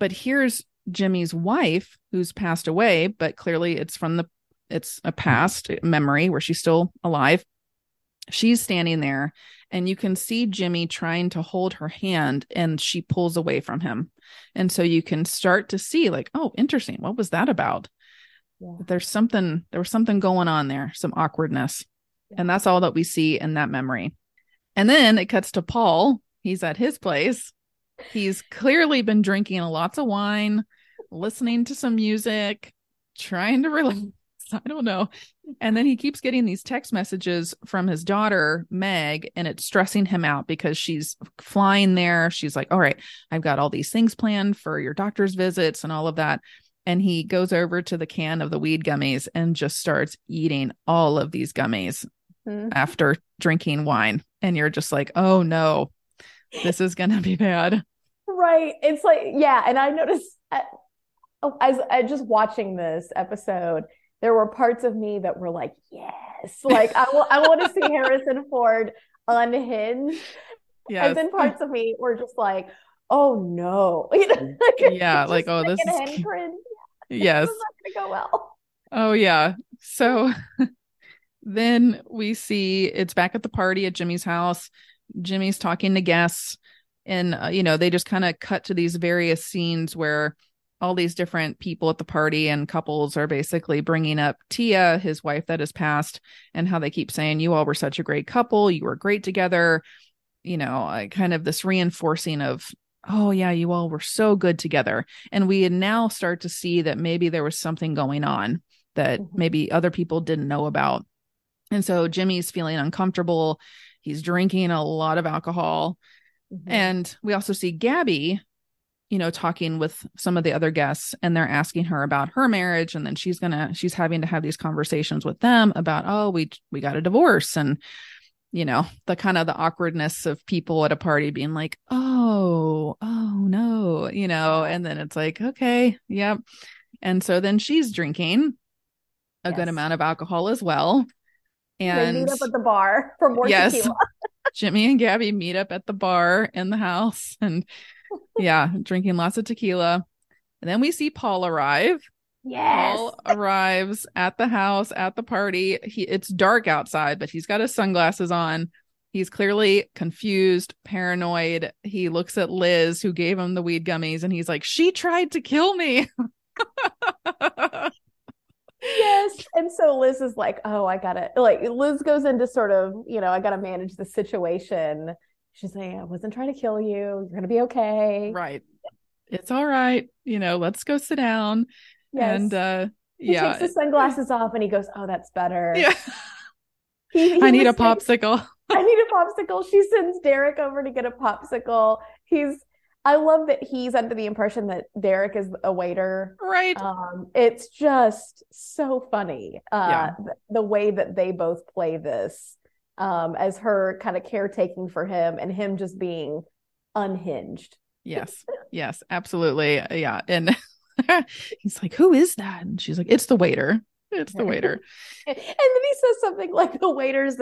[SPEAKER 1] But here's Jimmy's wife who's passed away, but clearly it's from the it's a past memory where she's still alive. She's standing there and you can see Jimmy trying to hold her hand and she pulls away from him. And so you can start to see like, oh, interesting. What was that about?
[SPEAKER 2] Yeah.
[SPEAKER 1] There's something there was something going on there, some awkwardness. And that's all that we see in that memory. And then it cuts to Paul. He's at his place. He's clearly been drinking lots of wine, listening to some music, trying to relax. I don't know. And then he keeps getting these text messages from his daughter, Meg, and it's stressing him out because she's flying there. She's like, All right, I've got all these things planned for your doctor's visits and all of that. And he goes over to the can of the weed gummies and just starts eating all of these gummies
[SPEAKER 2] Mhm.
[SPEAKER 1] after drinking wine. And you're just like, Oh no, this is to be bad.
[SPEAKER 2] Right. It's like, yeah. And I noticed uh, oh, as I just watching this episode, there were parts of me that were like, yes, like I I want to see Harrison Ford unhinged.
[SPEAKER 1] Yes.
[SPEAKER 2] And then parts of me were just like, oh no. You know, like,
[SPEAKER 1] Yeah, like, oh, this is- yes.
[SPEAKER 2] This is not gonna go well.
[SPEAKER 1] Oh yeah. So then we see it's back at the party at Jimmy's house. Jimmy's talking to guests and uh, you know, they just kind of cut to these various scenes where all these different people at the party and couples are basically bringing up Tia, his wife that has passed, and how they keep saying you all were such a great couple, you were great together. You know, uh, kind of this reinforcing of oh yeah, you all were so good together. And we now start to see that maybe there was something going on that
[SPEAKER 2] Mhm.
[SPEAKER 1] maybe other people didn't know about. And so Jimmy's feeling uncomfortable. He's drinking a lot of alcohol.
[SPEAKER 2] Mm-hmm.
[SPEAKER 1] And we also see Gabby, you know, talking with some of the other guests and they're asking her about her marriage and then she's going to she's having to have these conversations with them about oh, we we got a divorce and you know, the kind of the awkwardness of people at a party being like, "Oh, oh no," you know, and then it's like, "Okay, yep." And so then she's drinking a good amount of alcohol as well. And
[SPEAKER 2] they meet up at the bar for more
[SPEAKER 1] yes,
[SPEAKER 2] tequila.
[SPEAKER 1] Jimmy and Gabby meet up at the bar in the house and yeah, drinking lots of tequila. And then we see Paul arrive.
[SPEAKER 2] Yes.
[SPEAKER 1] Paul arrives at the house at the party. He it's dark outside, but he's got his sunglasses on. He's clearly confused, paranoid. He looks at Liz, who gave him the weed gummies, and he's like, She tried to kill me.
[SPEAKER 2] Yes. And so Liz is like, Oh, I gotta like Liz goes into sort of, you know, I gotta manage the situation. She's like, I wasn't trying to kill you. You're gonna be okay.
[SPEAKER 1] Right. It's all right. You know, let's go sit down.
[SPEAKER 2] Yes.
[SPEAKER 1] And uh
[SPEAKER 2] he
[SPEAKER 1] yeah.
[SPEAKER 2] takes the sunglasses off and he goes, Oh, that's better.
[SPEAKER 1] Yeah.
[SPEAKER 2] He- he
[SPEAKER 1] I need a popsicle.
[SPEAKER 2] I need a popsicle. She sends Derek over to get a popsicle. He's I love that he's under the impression that Derek is a waiter.
[SPEAKER 1] Right.
[SPEAKER 2] Um, it's just so funny uh,
[SPEAKER 1] Yeah.
[SPEAKER 2] th- the way that they both play this um, as her kind of caretaking for him and him just being unhinged.
[SPEAKER 1] Yes. Yes, absolutely. Yeah. And he's like, Who is that? And she's like, It's the waiter. It's the waiter.
[SPEAKER 2] And then he says something like the waiters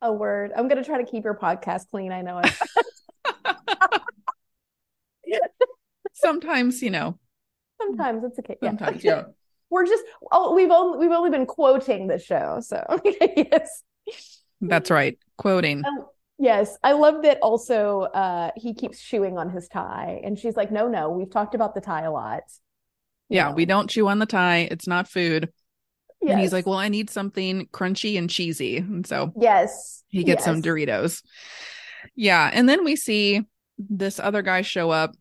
[SPEAKER 2] a word. I'm going to try to keep your podcast clean. I know it.
[SPEAKER 1] Sometimes, you know,
[SPEAKER 2] Sometimes it's okay. Yeah.
[SPEAKER 1] sometimes, yeah.
[SPEAKER 2] We're just oh we've only we've only been quoting the show. So yes.
[SPEAKER 1] That's right. Quoting.
[SPEAKER 2] Um, yes. I love that also uh he keeps chewing on his tie and she's like, No, no, we've talked about the tie a lot.
[SPEAKER 1] Yeah,
[SPEAKER 2] know.
[SPEAKER 1] we don't chew on the tie. It's not food. And he's like, Well, I need something crunchy and cheesy. And so
[SPEAKER 2] Yes.
[SPEAKER 1] he gets some. Doritos. Yeah. And then we see this other guy show up.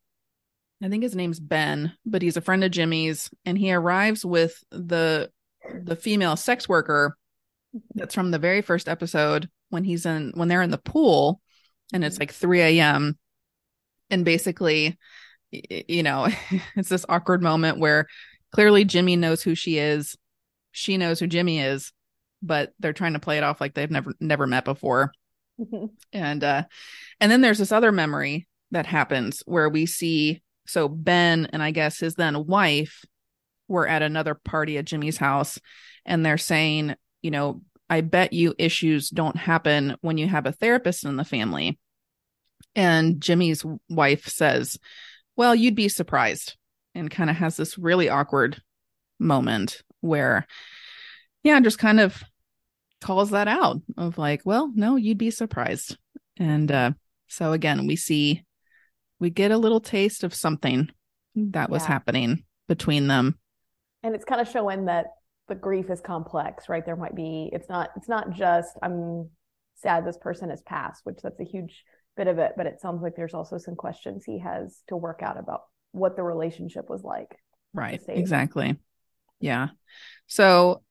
[SPEAKER 1] I think his name's Ben, but he's a friend of Jimmy's, and he arrives with the the female sex worker that's from the very first episode when he's in when they're in the pool and it's like 3 a.m. And basically, you know, it's this awkward moment where clearly Jimmy knows who she is. She knows who Jimmy is, but they're trying to play it off like they've never never met before and uh and then there's this other memory that happens where we see so ben and i guess his then wife were at another party at jimmy's house and they're saying you know i bet you issues don't happen when you have a therapist in the family and jimmy's wife says well you'd be surprised and kind of has this really awkward moment where yeah just kind of calls that out of like, well, no, you'd be surprised. And uh so again, we see we get a little taste of something that was
[SPEAKER 2] Yeah.
[SPEAKER 1] happening between them.
[SPEAKER 2] and it's kind of showing that the grief is complex, right? There might be it's not it's not just I'm sad this person has passed, which that's a huge bit of it, but it sounds like there's also some questions he has to work out about what the relationship was like.
[SPEAKER 1] Right. Exactly. Yeah. So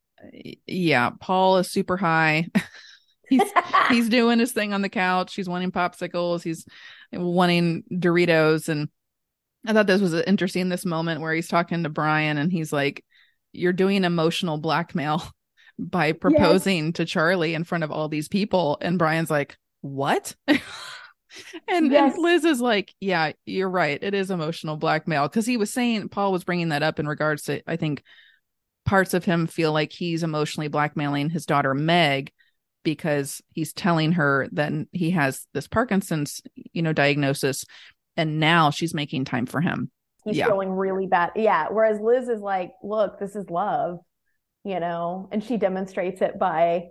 [SPEAKER 1] yeah, Paul is super high. he's he's doing his thing on the couch. He's wanting popsicles. He's wanting Doritos. And I thought this was interesting, this moment where he's talking to Brian and he's like, You're doing emotional blackmail by proposing to Charlie in front of all these people. And Brian's like, What? and,
[SPEAKER 2] Yes.
[SPEAKER 1] and Liz is like, Yeah, you're right. It is emotional blackmail. Cause he was saying, Paul was bringing that up in regards to, I think, parts of him feel like he's emotionally blackmailing his daughter Meg because he's telling her that he has this Parkinson's, you know, diagnosis and now she's making time for him.
[SPEAKER 2] He's
[SPEAKER 1] Yeah.
[SPEAKER 2] feeling really bad. Yeah. Whereas Liz is like, look, this is love, you know, and she demonstrates it by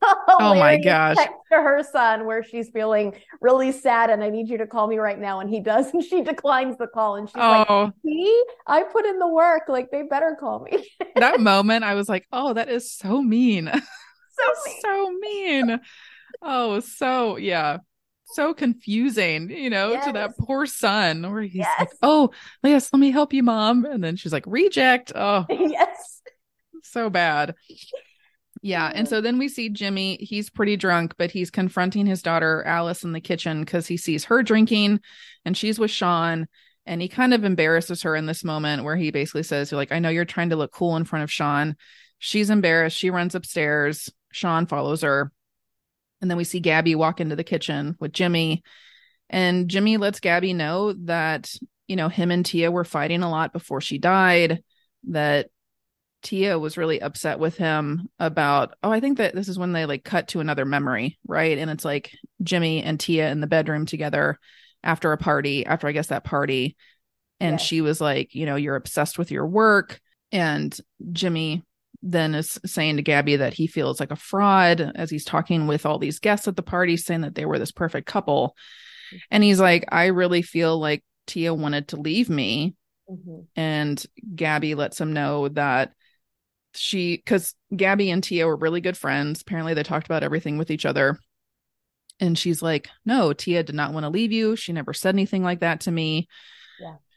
[SPEAKER 1] Oh my gosh.
[SPEAKER 2] to her son where she's feeling really sad and I need you to call me right now. And he does, and she declines the call and she's like,
[SPEAKER 1] Oh,
[SPEAKER 2] See, I put in the work. Like they better call me.
[SPEAKER 1] that moment I was like, "Oh, that is so mean."
[SPEAKER 2] so mean.
[SPEAKER 1] so mean. Oh, so yeah. So confusing, you know, to that poor son where he's like, "Oh, yes, let me help you, mom." And then she's like, "Reject." Oh,
[SPEAKER 2] yes.
[SPEAKER 1] so bad. Yeah. And so then we see Jimmy. He's pretty drunk, but he's confronting his daughter, Alice, in the kitchen because he sees her drinking and she's with Sean. And he kind of embarrasses her in this moment where he basically says, You're like, I know you're trying to look cool in front of Sean. She's embarrassed. She runs upstairs. Sean follows her. And then we see Gabby walk into the kitchen with Jimmy. And Jimmy lets Gabby know that, you know, him and Tia were fighting a lot before she died, that Tia was really upset with him about, oh, I think that this is when they like cut to another memory, right? And it's like Jimmy and Tia in the bedroom together after a party, after I guess that party. And
[SPEAKER 2] Yes.
[SPEAKER 1] she was like, you know, you're obsessed with your work. And Jimmy then is saying to Gabby that he feels like a fraud as he's talking with all these guests at the party, saying that they were this perfect couple. And he's like, I really feel like Tia wanted to leave me
[SPEAKER 2] Mhm.
[SPEAKER 1] and Gabby lets him know that she because Gabby and Tia were really good friends. Apparently, they talked about everything with each other. And she's like, No, Tia did not want to leave you. She never said anything like that to me.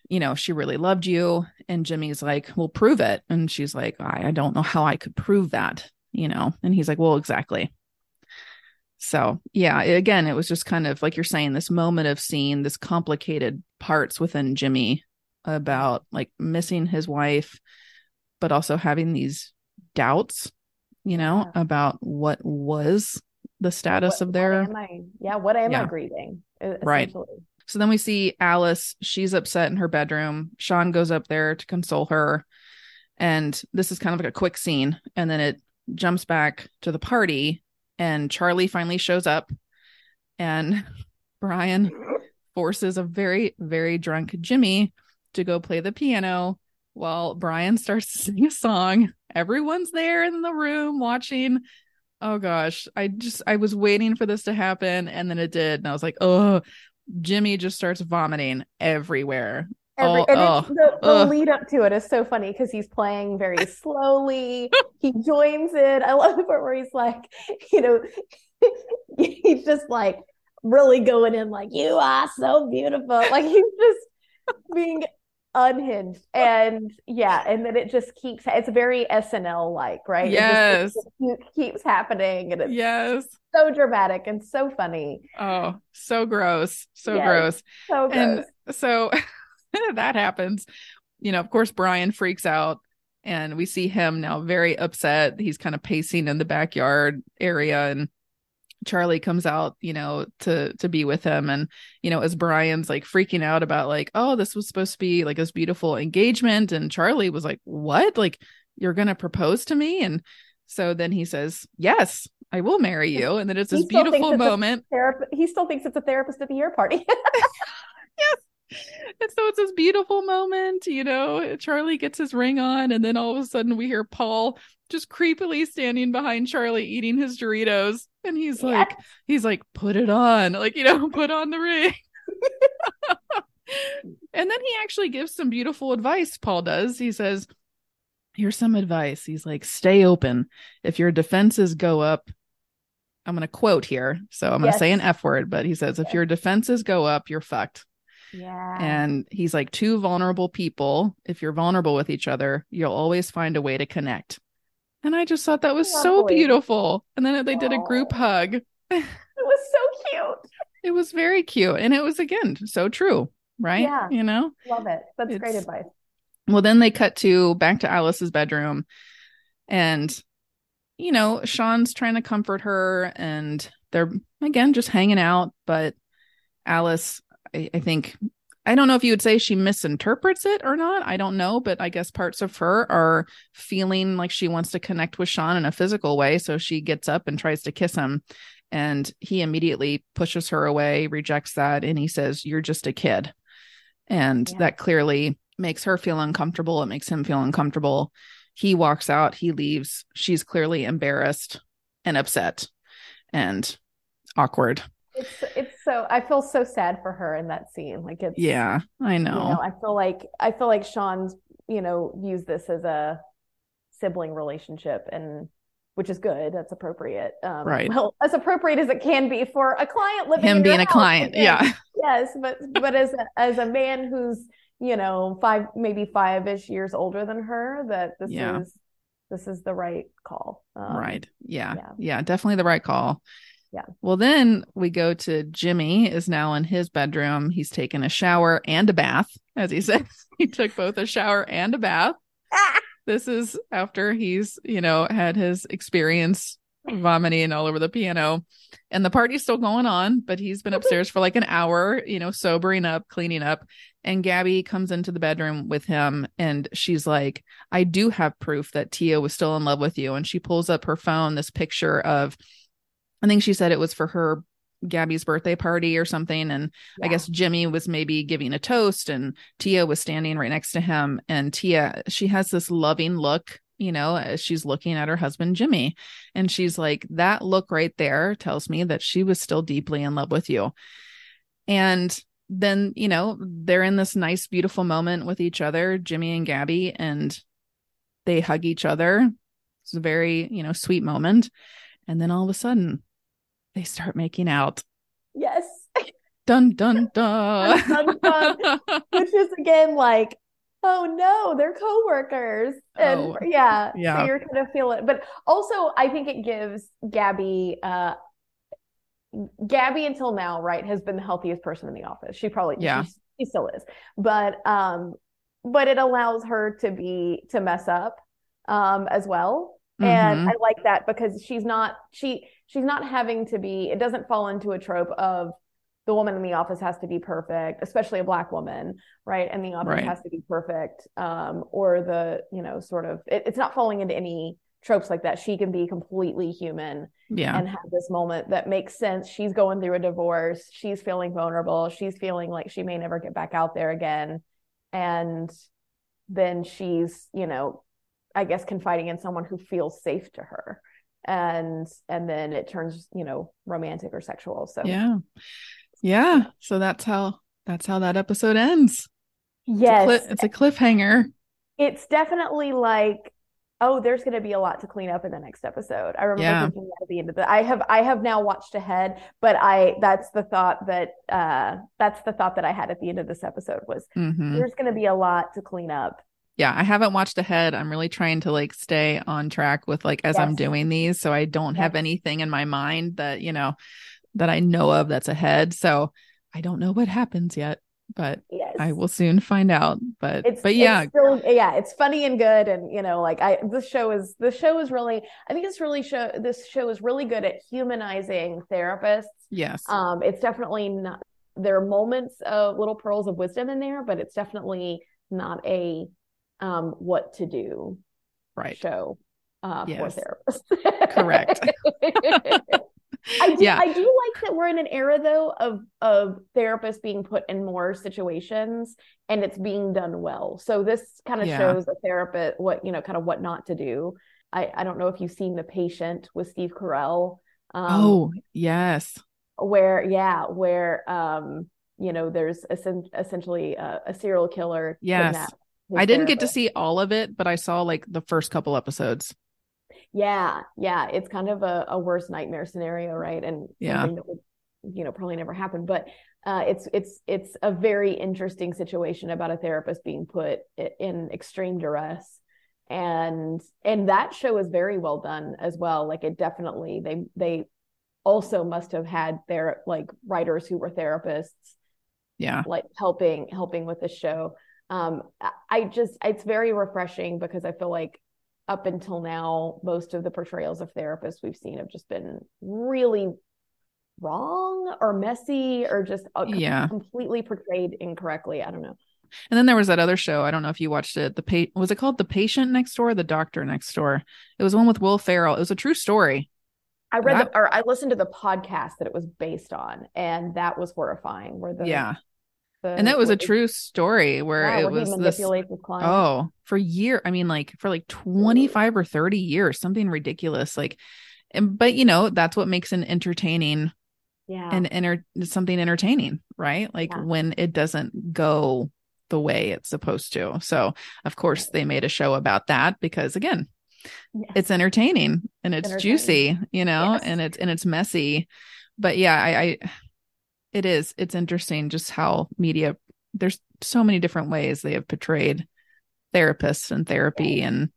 [SPEAKER 2] Yeah.
[SPEAKER 1] You know, she really loved you. And Jimmy's like, Well, prove it. And she's like, I, I don't know how I could prove that, you know? And he's like, Well, exactly. So, yeah, again, it was just kind of like you're saying, this moment of seeing this complicated parts within Jimmy about like missing his wife, but also having these doubts, you know,
[SPEAKER 2] Yeah.
[SPEAKER 1] about what was the status
[SPEAKER 2] What-
[SPEAKER 1] of
[SPEAKER 2] what
[SPEAKER 1] their.
[SPEAKER 2] am I? Yeah, what am I grieving?
[SPEAKER 1] Right. So then we see Alice. She's upset in her bedroom. Sean goes up there to console her. And this is kind of like a quick scene. And then it jumps back to the party. And Charlie finally shows up. And Brian forces a very, very drunk Jimmy to go play the piano while Brian starts to sing a song. Everyone's there in the room watching. Oh gosh, I just I was waiting for this to happen and then it did. And I was like, oh, Jimmy just starts vomiting everywhere.
[SPEAKER 2] Every,
[SPEAKER 1] Oh,
[SPEAKER 2] and
[SPEAKER 1] oh,
[SPEAKER 2] the, the
[SPEAKER 1] ugh.
[SPEAKER 2] lead up to it is so funny because he's playing very slowly. he joins it. I love the part where he's like, you know, he's just like really going in, like, you are so beautiful. Like he's just being unhinged. And yeah, and then it just keeps, it's very SNL like, right? It just- it keeps happening and it's
[SPEAKER 1] Yes.
[SPEAKER 2] so dramatic and so funny.
[SPEAKER 1] Oh, so gross. So
[SPEAKER 2] Yes.
[SPEAKER 1] gross.
[SPEAKER 2] So gross.
[SPEAKER 1] And so that happens. You know, of course, Brian freaks out and we see him now very upset. He's kind of pacing in the backyard area and Charlie comes out, you know, to to be with him and you know, as Brian's like freaking out about like, oh, this was supposed to be like this beautiful engagement and Charlie was like, "What? Like you're going to propose to me?" And so then he says, "Yes, I will marry you." And then it's this beautiful moment.
[SPEAKER 2] He still thinks it's a therapist at the year party.
[SPEAKER 1] And so it's this beautiful moment, you know. Charlie gets his ring on, and then all of a sudden we hear Paul just creepily standing behind Charlie eating his Doritos. And he's like, he's like, put it on, like, you know, put on the ring. and then he actually gives some beautiful advice. Paul does. He says, Here's some advice. He's like, stay open. If your defenses go up, I'm going to quote here. So I'm going to
[SPEAKER 2] Yes.
[SPEAKER 1] say an F word, but he says, if
[SPEAKER 2] Yes.
[SPEAKER 1] your defenses go up, you're fucked.
[SPEAKER 2] Yeah.
[SPEAKER 1] And he's like, two vulnerable people, if you're vulnerable with each other, you'll always find a way to connect. And I just thought that was so beautiful. And then they did a group hug.
[SPEAKER 2] it was so cute.
[SPEAKER 1] It was very cute. And it was, again, so true, right?
[SPEAKER 2] Yeah.
[SPEAKER 1] You know?
[SPEAKER 2] Love it. That's great advice.
[SPEAKER 1] Well, then they cut to back to Alice's bedroom. And, you know, Sean's trying to comfort her and they're, again, just hanging out. But Alice, I, I think, I don't know if you would say she misinterprets it or not. I don't know. But I guess parts of her are feeling like she wants to connect with Sean in a physical way. So she gets up and tries to kiss him. And he immediately pushes her away, rejects that. And he says, You're just a kid. And
[SPEAKER 2] Yeah.
[SPEAKER 1] that clearly makes her feel uncomfortable. It makes him feel uncomfortable. He walks out, he leaves. She's clearly embarrassed and upset and awkward.
[SPEAKER 2] It's it's so I feel so sad for her in that scene. Like it's
[SPEAKER 1] Yeah, I
[SPEAKER 2] you
[SPEAKER 1] know.
[SPEAKER 2] know, I feel like I feel like Sean's, you know, views this as a sibling relationship and which is good. That's appropriate. Um,
[SPEAKER 1] Right.
[SPEAKER 2] Well, as appropriate as it can be for a client living
[SPEAKER 1] Him
[SPEAKER 2] in
[SPEAKER 1] being a client.
[SPEAKER 2] Again,
[SPEAKER 1] Yeah.
[SPEAKER 2] Yes, but but as a, as a man who's you know five maybe five ish years older than her, that this
[SPEAKER 1] Yeah.
[SPEAKER 2] is this is the right call. Um,
[SPEAKER 1] right. Yeah.
[SPEAKER 2] yeah.
[SPEAKER 1] yeah. Definitely the right call.
[SPEAKER 2] Yeah.
[SPEAKER 1] Well, then we go to Jimmy is now in his bedroom. He's taken a shower and a bath, as he says. he took both a shower and a bath. This is after he's, you know, had his experience vomiting all over the piano. And the party's still going on, but he's been upstairs for like an hour, you know, sobering up, cleaning up. and Gabby comes into the bedroom with him and she's like, I do have proof that Tia was still in love with you. And she pulls up her phone, this picture of, I think she said it was for her Gabby's birthday party or something. And yeah. I guess Jimmy was maybe giving a toast and Tia was standing right next to him. And Tia, she has this loving look, you know, as she's looking at her husband, Jimmy. And she's like, that look right there tells me that she was still deeply in love with you. And then, you know, they're in this nice, beautiful moment with each other, Jimmy and Gabby, and they hug each other. It's a very, you know, sweet moment. And then all of a sudden, they start making out.
[SPEAKER 2] Yes.
[SPEAKER 1] Dun dun dun. dun, dun,
[SPEAKER 2] dun. Which is again like, oh no, they're coworkers. And oh, yeah, yeah. So you're gonna feel it. But also I think it gives Gabby uh Gabby until now, right, has been the healthiest person in the office. She probably
[SPEAKER 1] yeah.
[SPEAKER 2] She, she still is. But um, but it allows her to be to mess up um as well. Mm-hmm. And I like that because she's not she she's not having to be it doesn't fall into a trope of the woman in the office has to be perfect, especially a black woman, right? And the office right. has to be perfect. Um, or the, you know, sort of it, it's not falling into any tropes like that. She can be completely human
[SPEAKER 1] yeah.
[SPEAKER 2] and have this moment that makes sense. She's going through a divorce. She's feeling vulnerable. She's feeling like she may never get back out there again. And then she's, you know, I guess confiding in someone who feels safe to her. And and then it turns, you know, romantic or sexual. So
[SPEAKER 1] Yeah. Yeah. So that's how that's how that episode ends.
[SPEAKER 2] Yes.
[SPEAKER 1] It's a, it's a cliffhanger.
[SPEAKER 2] It's definitely like oh, there's going to be a lot to clean up in the next episode. I remember yeah. thinking at the end of the. I have I have now watched ahead, but I that's the thought that uh that's the thought that I had at the end of this episode was mm-hmm. there's going to be a lot to clean up.
[SPEAKER 1] Yeah, I haven't watched ahead. I'm really trying to like stay on track with like as yes. I'm doing these, so I don't yes. have anything in my mind that you know that I know of that's ahead. So I don't know what happens yet but yes. I will soon find out. But it's, but yeah,
[SPEAKER 2] it's still, yeah, it's funny and good, and you know, like I this show is this show is really I think it's really show this show is really good at humanizing therapists.
[SPEAKER 1] Yes,
[SPEAKER 2] um, it's definitely not. There are moments of little pearls of wisdom in there, but it's definitely not a um what to do
[SPEAKER 1] right
[SPEAKER 2] show uh, yes. for
[SPEAKER 1] therapists. Correct.
[SPEAKER 2] I do, yeah. I do like that we're in an era though of of therapists being put in more situations and it's being done well. So this kind of yeah. shows a therapist what you know, kind of what not to do. I I don't know if you've seen the patient with Steve Carell.
[SPEAKER 1] Um, oh yes,
[SPEAKER 2] where yeah, where um you know there's essentially a, a serial killer.
[SPEAKER 1] Yes, I didn't get to see all of it, but I saw like the first couple episodes.
[SPEAKER 2] Yeah, yeah, it's kind of a, a worst nightmare scenario, right? And
[SPEAKER 1] yeah. that
[SPEAKER 2] would, you know, probably never happen. But uh, it's it's it's a very interesting situation about a therapist being put in extreme duress, and and that show is very well done as well. Like it definitely they they also must have had their like writers who were therapists,
[SPEAKER 1] yeah,
[SPEAKER 2] like helping helping with the show. Um, I just it's very refreshing because I feel like up until now, most of the portrayals of therapists we've seen have just been really wrong or messy or just
[SPEAKER 1] yeah.
[SPEAKER 2] completely portrayed incorrectly. I don't know.
[SPEAKER 1] And then there was that other show. I don't know if you watched it. The pa- was it called The Patient Next Door, The Doctor Next Door? It was one with Will Ferrell. It was a true story.
[SPEAKER 2] I read the, or I listened to the podcast that it was based on, and that was horrifying. Where the
[SPEAKER 1] yeah the, and that was a true story where yeah, it where was this oh for year i mean like for like 25 or 30 years something ridiculous like and but you know that's what makes an entertaining
[SPEAKER 2] yeah
[SPEAKER 1] and enter something entertaining right like yeah. when it doesn't go the way it's supposed to so of course they made a show about that because again yes. it's entertaining and it's entertaining. juicy you know yes. and it's and it's messy but yeah I, I it is it's interesting just how media there's so many different ways they have portrayed therapists and therapy and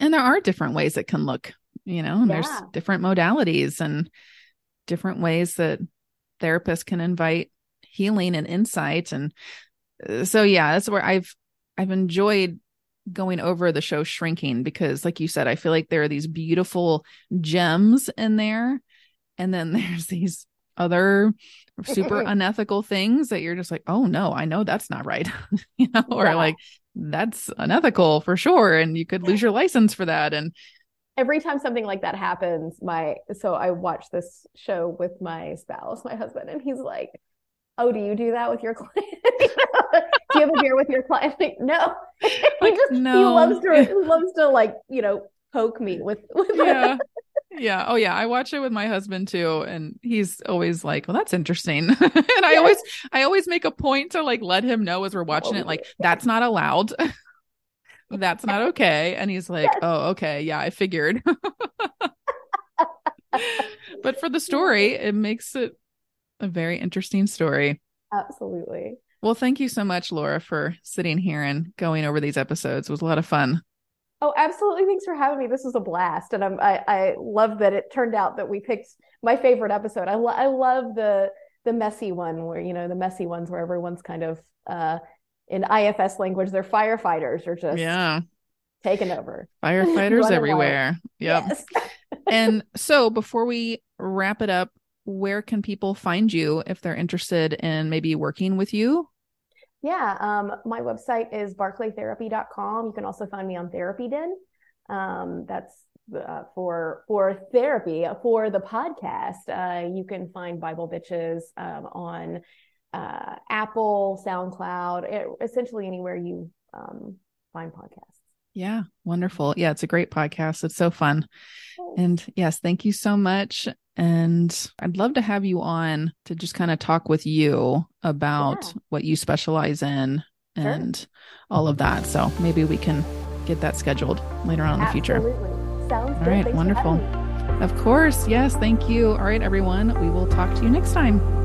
[SPEAKER 1] and there are different ways it can look you know yeah. there's different modalities and different ways that therapists can invite healing and insight and uh, so yeah that's where i've i've enjoyed going over the show shrinking because like you said i feel like there are these beautiful gems in there and then there's these other super unethical things that you're just like, oh no, I know that's not right. you know, yeah. or like that's unethical for sure. And you could lose your license for that. And
[SPEAKER 2] every time something like that happens, my so I watch this show with my spouse, my husband, and he's like, Oh, do you do that with your client? do you have a beer with your client? Like, no. Like, just, no. He loves to he loves to like, you know, poke me with, with
[SPEAKER 1] yeah. Yeah. Oh yeah. I watch it with my husband too. And he's always like, well, that's interesting. and I always I always make a point to like let him know as we're oh, watching oh, it, like, that's not allowed. that's not okay. And he's like, yes. Oh, okay. Yeah, I figured. but for the story, it makes it a very interesting story.
[SPEAKER 2] Absolutely.
[SPEAKER 1] Well, thank you so much, Laura, for sitting here and going over these episodes. It was a lot of fun.
[SPEAKER 2] Oh, absolutely. Thanks for having me. This was a blast. And I'm, I, I love that it turned out that we picked my favorite episode. I, lo- I love the, the messy one where, you know, the messy ones where everyone's kind of, uh, in IFS language, they're firefighters or just
[SPEAKER 1] yeah
[SPEAKER 2] taken over.
[SPEAKER 1] Firefighters everywhere. Yep. Yes. and so before we wrap it up, where can people find you if they're interested in maybe working with you
[SPEAKER 2] yeah, um, my website is barclaytherapy.com. You can also find me on TherapyDen. Um, that's uh, for for therapy for the podcast. Uh, you can find Bible Bitches um, on uh, Apple, SoundCloud, it, essentially anywhere you um, find podcasts.
[SPEAKER 1] Yeah, wonderful. Yeah, it's a great podcast. It's so fun. And yes, thank you so much. And I'd love to have you on to just kind of talk with you about yeah. what you specialize in and sure. all of that. So maybe we can get that scheduled later on in the future.
[SPEAKER 2] Sounds all
[SPEAKER 1] right, wonderful. Of course. Yes, thank you. All right, everyone. We will talk to you next time.